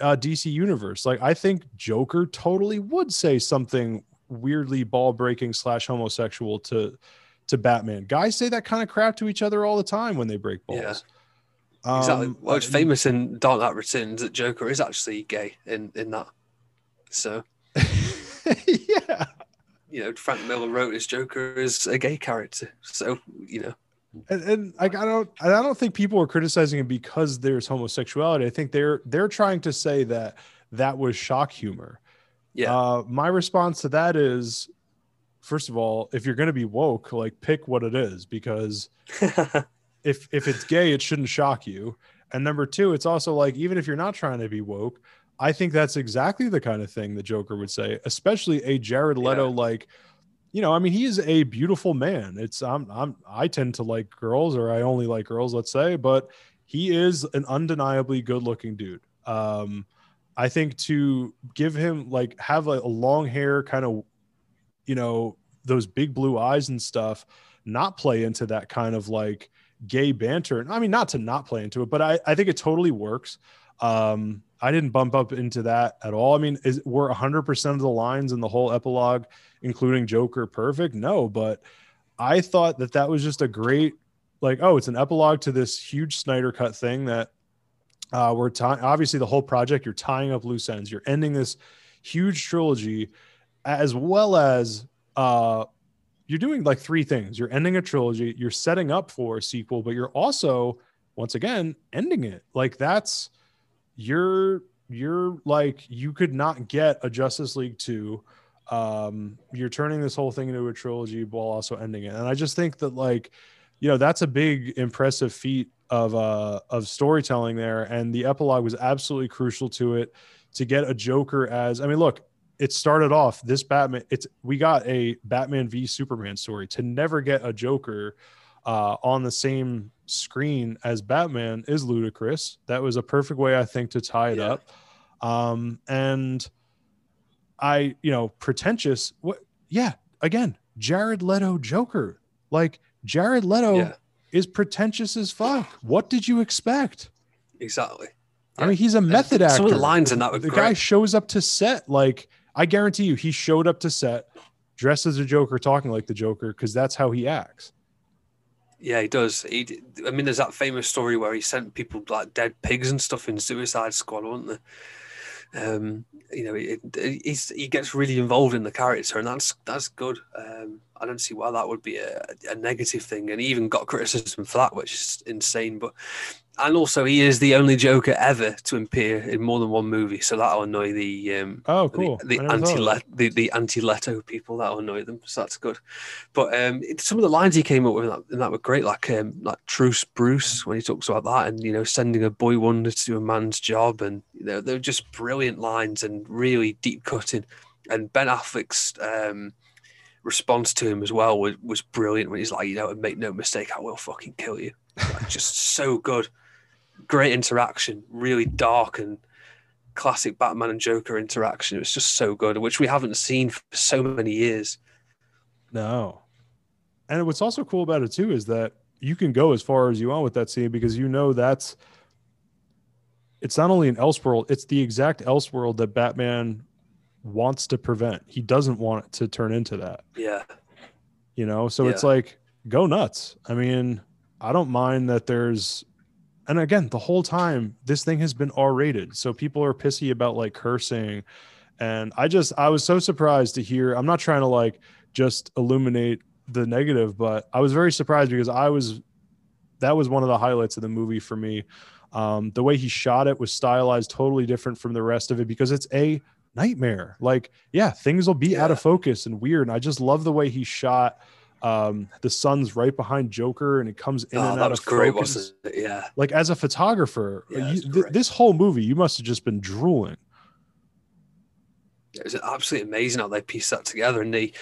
uh, DC universe. Like I think Joker totally would say something weirdly ball breaking slash homosexual to to Batman. Guys say that kind of crap to each other all the time when they break balls. Yeah. Exactly. Um, well, it's famous in Dark Knight Returns that Joker is actually gay in in that. So. yeah. You know, Frank Miller wrote his Joker as a gay character. So you know and, and like I don't I don't think people are criticizing him because there's homosexuality. I think they're they're trying to say that that was shock humor. Yeah. Uh, my response to that is, first of all, if you're going to be woke, like pick what it is because if if it's gay, it shouldn't shock you. And number two, it's also like even if you're not trying to be woke, I think that's exactly the kind of thing the Joker would say, especially a Jared Leto yeah. like you know, I mean, he is a beautiful man. It's I'm I'm I tend to like girls, or I only like girls, let's say, but he is an undeniably good-looking dude. Um, I think to give him like have a, a long hair, kind of, you know, those big blue eyes and stuff, not play into that kind of like gay banter. I mean, not to not play into it, but I I think it totally works. Um, I didn't bump up into that at all. I mean, is, were 100% of the lines in the whole epilogue, including Joker, perfect? No, but I thought that that was just a great, like, oh, it's an epilogue to this huge Snyder cut thing that uh, we're tying, obviously, the whole project, you're tying up loose ends. You're ending this huge trilogy as well as uh, you're doing like three things. You're ending a trilogy, you're setting up for a sequel, but you're also, once again, ending it. Like, that's you're you're like you could not get a Justice League 2 um you're turning this whole thing into a trilogy while also ending it. And i just think that like you know that's a big impressive feat of uh of storytelling there. And the epilogue was absolutely crucial to it to get a joker as i mean look it started off this batman it's we got a batman v superman story. To never get a joker uh, on the same screen as Batman is ludicrous. That was a perfect way, I think, to tie it yeah. up. Um, and I, you know, pretentious. What? Yeah, again, Jared Leto Joker. Like Jared Leto yeah. is pretentious as fuck. What did you expect? Exactly. Yeah. I mean, he's a method actor. Some of the lines in that the great. guy shows up to set. Like I guarantee you, he showed up to set dressed as a Joker, talking like the Joker, because that's how he acts. Yeah, he does. He, I mean, there's that famous story where he sent people like dead pigs and stuff in Suicide Squad, wasn't there? Um, you know, he gets really involved in the character, and that's that's good. Um, I don't see why that would be a, a negative thing, and he even got criticism for that, which is insane. But and also he is the only Joker ever to appear in more than one movie, so that'll annoy the um, oh cool the, the anti the, the anti Leto people. That'll annoy them, so that's good. But um, it, some of the lines he came up with that, that were great, like um, like Truce Bruce when he talks about that, and you know sending a boy wonder to do a man's job, and you know they're just brilliant lines and really deep cutting. And Ben Affleck's um, response to him as well was, was brilliant when he's like, you know, make no mistake, I will fucking kill you. Like, just so good great interaction, really dark and classic Batman and Joker interaction. It was just so good, which we haven't seen for so many years. No. And what's also cool about it too is that you can go as far as you want with that scene because you know that's it's not only an Elseworld, it's the exact Elseworld that Batman wants to prevent. He doesn't want it to turn into that. Yeah. You know, so Yeah. it's like go nuts. I mean, I don't mind that there's and again, the whole time this thing has been R rated. So people are pissy about like cursing. And I just I was so surprised to hear. I'm not trying to like just illuminate the negative, but I was very surprised because I was that was one of the highlights of the movie for me. Um, the way he shot it was stylized totally different from the rest of it because it's a nightmare. Like, yeah, things will be out of focus and weird. And I just love the way he shot. Um, the sun's right behind Joker, and it comes in Oh, and that out was of great, focus. wasn't it? Yeah. Like as a photographer, Yeah, you, th- this whole movie, you must have just been drooling. It was absolutely amazing how they pieced that together, and the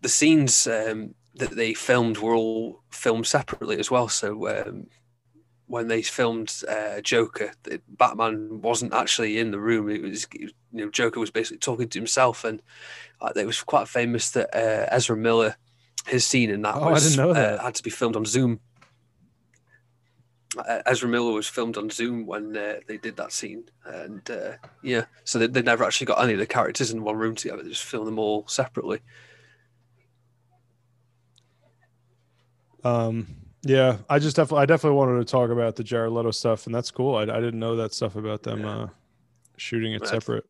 the scenes um, that they filmed were all filmed separately as well. So um, when they filmed uh, Joker, Batman wasn't actually in the room. It was you know Joker was basically talking to himself, and uh, it was quite famous that uh, Ezra Miller, his scene in that Oh, I was didn't know that. Uh, had to be filmed on Zoom. Uh, Ezra Miller was filmed on Zoom when uh, they did that scene, and uh, yeah, so they, they never actually got any of the characters in one room together. They just filmed them all separately. Um, yeah, I just definitely, I definitely wanted to talk about the Jared Leto stuff, and that's cool. I, I didn't know that stuff about them Yeah. uh, shooting it separate.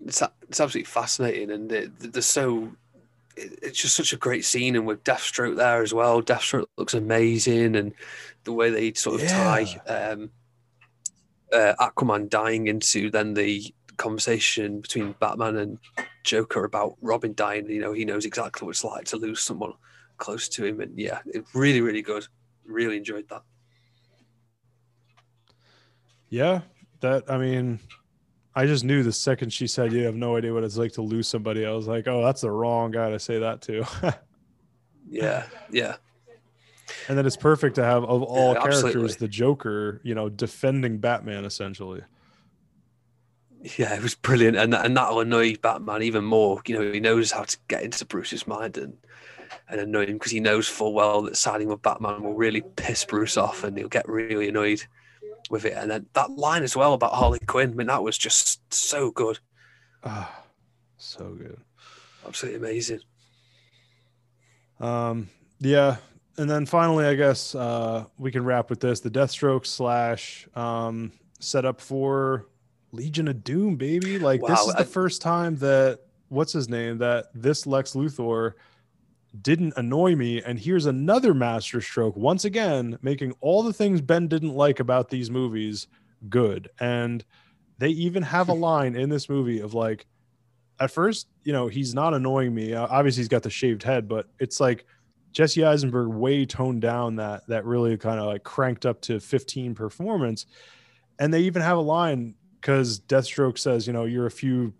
It's it's absolutely fascinating, and it, they're so. It- It's just such a great scene, and with Deathstroke there as well. Deathstroke looks amazing, and the way they sort of tie um, uh, Aquaman dying into then the conversation between Batman and Joker about Robin dying. You know, he knows exactly what it's like to lose someone close to him, and yeah, it really, really good. Really enjoyed that. Yeah, that I mean, I just knew the second she said you have no idea what it's like to lose somebody. I was like, oh, that's the wrong guy to say that to. Yeah, yeah. and then it's perfect to have of all Yeah, characters absolutely. the Joker, you know, defending Batman essentially. Yeah, it was brilliant, and and that'll annoy Batman even more. You know, he knows how to get into Bruce's mind and and annoy him because he knows full well that siding with Batman will really piss Bruce off, and he'll get really annoyed with it. And then that line as well about Harley Quinn, I mean, that was just so good, Ah, so good. absolutely amazing. Um, yeah, and then finally, I guess uh, we can wrap with this: the Deathstroke slash um, setup for Legion of Doom, baby. Like this Wow, is the I- first time that what's his name that this Lex Luthor didn't annoy me, and here's another master stroke once again, making all the things Ben didn't like about these movies good, and they even have a line in this movie of like at first, you know, he's not annoying me. Uh, obviously, he's got the shaved head, but it's like Jesse Eisenberg way toned down that that really kind of like cranked up to 15 performance. And they even have a line because Deathstroke says, you know, you're a few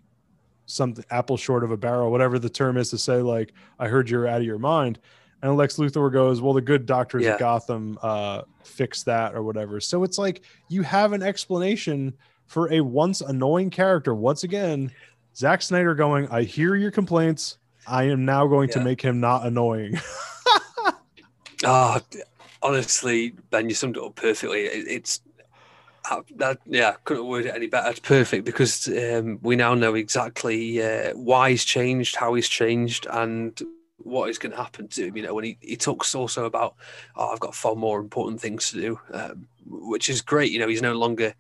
something apple short of a barrel, whatever the term is to say, like, I heard you're out of your mind. And Lex Luthor goes, Well, the good doctors Yeah. of Gotham uh fix that or whatever. So it's like you have an explanation for a once annoying character. Once again, Zack Snyder going, I hear your complaints. I am now going to make him not annoying. Ah, honestly, Ben, you summed it up perfectly. It's that, yeah, couldn't word it any better. It's perfect because um, we now know exactly uh, why he's changed, how he's changed, and what is going to happen to him. You know, when he, he talks also about, oh, I've got far more important things to do, um, which is great. You know, he's no longer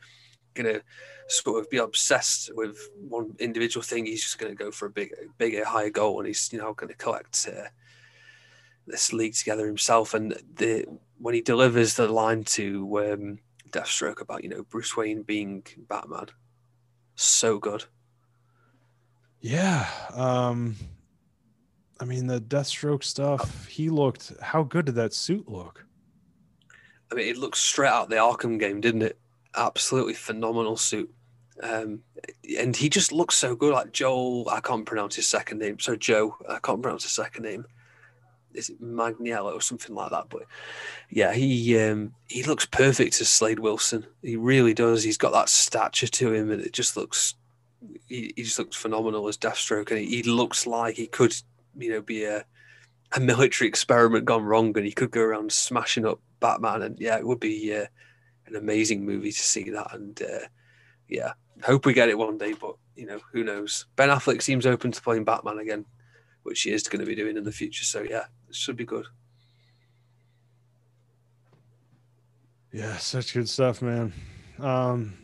going to sort of be obsessed with one individual thing. He's just going to go for a big, bigger, higher goal, and he's you know going to collect. Uh, this league together himself, and the when he delivers the line to um, Deathstroke about you know Bruce Wayne being Batman, so good. yeah. Um I mean the Deathstroke stuff, he looked how good did that suit look? I mean, it looks straight out the Arkham game, didn't it? Absolutely phenomenal suit. Um, and he just looks so good. Like Joel, I can't pronounce his second name. So Joe, I can't pronounce his second name. Is it Magniello or something like that? But yeah, he um, he looks perfect as Slade Wilson. He really does. He's got that stature to him, and it just looks he, he just looks phenomenal as Deathstroke, and he, he looks like he could, you know, be a a military experiment gone wrong, and he could go around smashing up Batman. And yeah, it would be uh, an amazing movie to see that. And uh, yeah, hope we get it one day, but you know, who knows? Ben Affleck seems open to playing Batman again, which he is going to be doing in the future. So yeah, it should be good. Yeah, such good stuff, man. Um,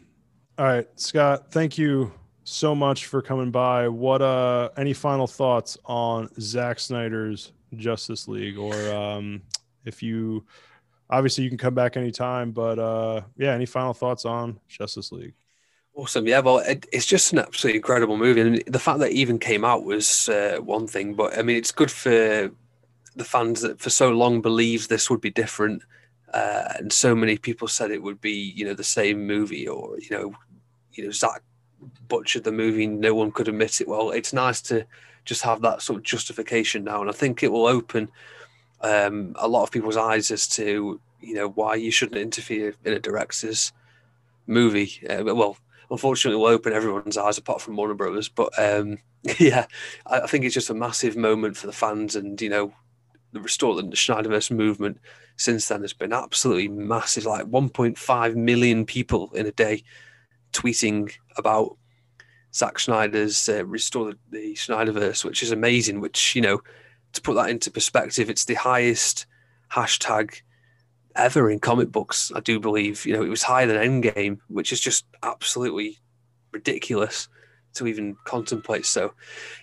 all right, Scott, thank you so much for coming by. What uh any final thoughts on Zack Snyder's Justice League or um if you obviously you can come back anytime, but uh yeah, any final thoughts on Justice League? Awesome, yeah. Well, it, it's just an absolutely incredible movie, and the fact that it even came out was uh, one thing. But I mean, it's good for the fans that for so long believed this would be different, uh, and so many people said it would be, you know, the same movie, or you know, you know, Zack butchered the movie. No one could admit it. Well, it's nice to just have that sort of justification now, and I think it will open um, a lot of people's eyes as to you know why you shouldn't interfere in a director's movie. Uh, well, unfortunately, will open everyone's eyes apart from Warner Brothers. But um, yeah, I, I, think it's just a massive moment for the fans, and you know, the restore the Schneiderverse movement since then has been absolutely massive. Like 1.5 million people in a day tweeting about Zack Schneider's uh, restore the, the Snyderverse, which is amazing. Which you know, to put that into perspective, it's the highest hashtag ever in comic books. I do believe, you know, it was higher than Endgame, which is just absolutely ridiculous to even contemplate. So,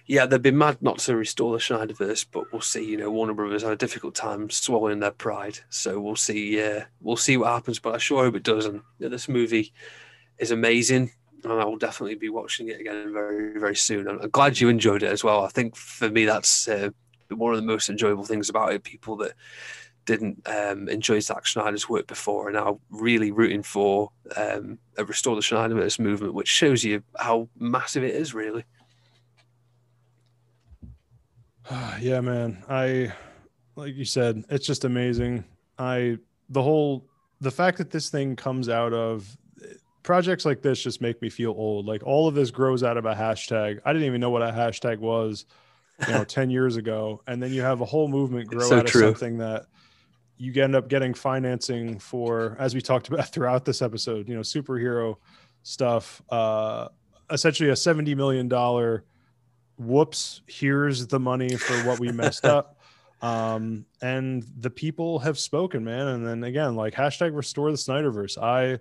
yeah, they'd be mad not to restore the Snyderverse, but we'll see. You know, Warner Brothers had a difficult time swallowing their pride, so we'll see. Uh, we'll see what happens, but I sure hope it does. And this movie is amazing, and I will definitely be watching it again very, very soon. I'm glad you enjoyed it as well. I think for me, that's uh, one of the most enjoyable things about it. People that didn't um, enjoy Zack Schneider's work before and are now really rooting for um, a Restore the Snyderverse movement, which shows you how massive it is, really. yeah, man. I, like you said, it's just amazing. I, the whole, the fact that this thing comes out of projects like this just make me feel old. Like all of this grows out of a hashtag. I didn't even know what a hashtag was, you know, 10 years ago. And then you have a whole movement grow so out true. of something that you end up getting financing for, as we talked about throughout this episode, you know, superhero stuff. Uh, essentially, a seventy million dollar. Whoops! Here's the money for what we messed up. Um, and the people have spoken, man. And then again, like hashtag restore the Snyderverse. I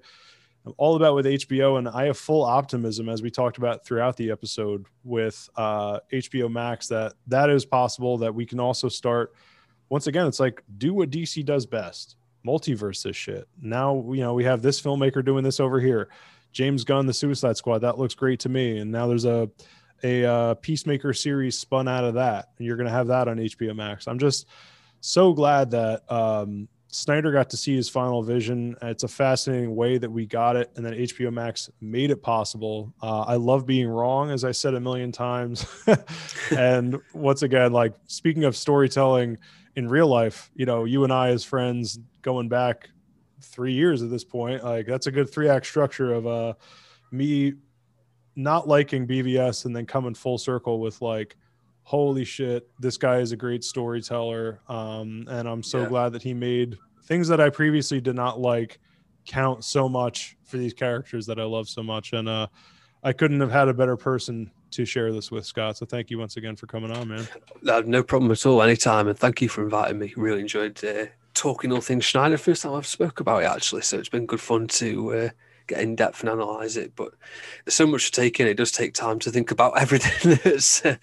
am all about with HBO, and I have full optimism, as we talked about throughout the episode with uh, HBO Max, that that is possible. That we can also start once again, it's like do what DC does best. Multiverse this shit. Now, you know, we have this filmmaker doing this over here. James Gunn, the Suicide Squad, that looks great to me. And now there's a a uh, Peacemaker series spun out of that, and you're going to have that on HBO Max. I'm just so glad that um, Snyder got to see his final vision. It's a fascinating way that we got it, and then HBO Max made it possible. Uh, I love being wrong, as I said a million times. and once again, like speaking of storytelling, in real life, you know, you and I as friends going back three years at this point, like that's a good three act structure of uh me not liking BVS and then coming full circle with like, holy shit, this guy is a great storyteller. Um, and I'm so yeah. glad that he made things that I previously did not like count so much for these characters that I love so much. And uh I couldn't have had a better person to share this with, Scott. So thank you once again for coming on, man. Uh, no problem at all. Anytime. And thank you for inviting me. Really enjoyed uh, talking all things Schneider. First time I've spoke about it, actually. So it's been good fun to uh, get in depth and analyze it. But there's so much to take in. It does take time to think about everything that's uh,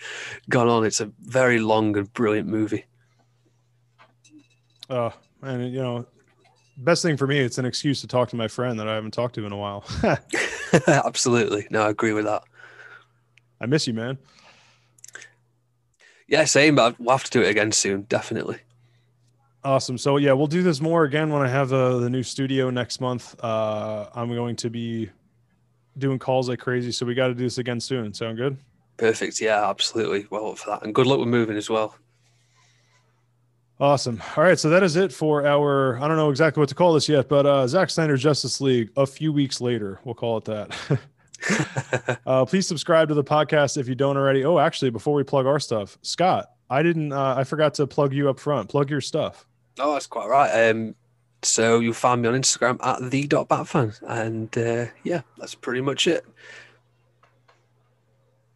gone on. It's a very long and brilliant movie. Oh, and you know, best thing for me, it's an excuse to talk to my friend that I haven't talked to in a while. Absolutely. No, I agree with that. I miss you, man. Yeah, same. But we'll have to do it again soon, definitely. Awesome. So yeah, we'll do this more again when I have uh, the new studio next month. Uh, I'm going to be doing calls like crazy, so we got to do this again soon. Sound good? Perfect. Yeah, absolutely. Well for that, and good luck with moving as well. Awesome. All right, so that is it for our. I don't know exactly what to call this yet, but uh, Zack Snyder Justice League. A few weeks later, we'll call it that. uh, please subscribe to the podcast if you don't already. Oh, actually, before we plug our stuff, Scott, I didn't. Uh, I forgot to plug you up front. Plug your stuff. Oh, that's quite right. Um, so you'll find me on Instagram at the dot bat batfan, and uh, yeah, that's pretty much it.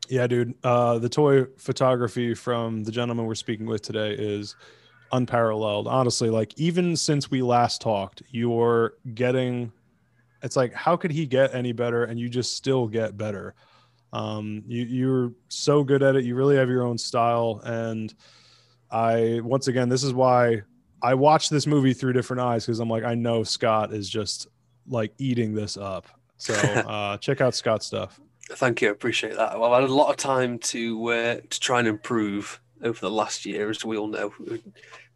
Yeah, dude. Uh, the toy photography from the gentleman we're speaking with today is unparalleled. Honestly, like even since we last talked, you're getting. It's like, how could he get any better? And you just still get better. Um, you you're so good at it. You really have your own style, and I once again, this is why I watched this movie through different eyes because I'm like, I know Scott is just like eating this up. So uh, check out Scott's stuff. Thank you, I appreciate that. Well, I've had a lot of time to uh, to try and improve over the last year, as we all know.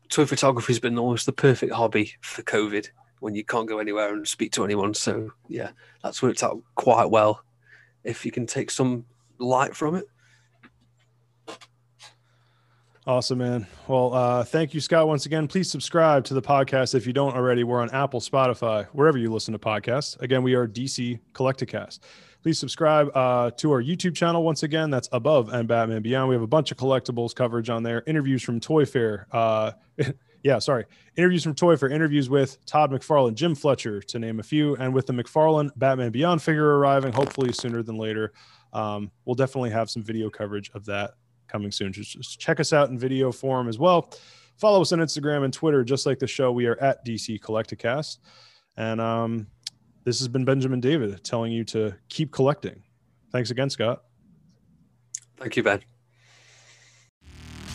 Toy photography has been almost the perfect hobby for COVID when you can't go anywhere and speak to anyone. So yeah, that's worked out quite well. If you can take some light from it. Awesome, man. Well, uh, thank you, Scott, once again. Please subscribe to the podcast if you don't already. We're on Apple, Spotify, wherever you listen to podcasts. Again, we are DC Collecticast. Please subscribe uh, to our YouTube channel once again. That's above and Batman Beyond. We have a bunch of collectibles coverage on there. Interviews from Toy Fair. Uh, yeah, sorry. Interviews from Toy Fair. Interviews with Todd McFarlane, Jim Fletcher, to name a few, and with the McFarlane Batman Beyond figure arriving, hopefully sooner than later. Um, we'll definitely have some video coverage of that coming soon. Just, just check us out in video form as well. Follow us on Instagram and Twitter, just like the show. We are at DC Collecticast. And um, this has been Benjamin David telling you to keep collecting. Thanks again, Scott. Thank you, Ben.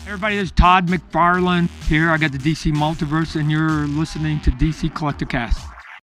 Everybody, this is Todd McFarlane here. I got the DC Multiverse, and you're listening to DC Collecticast.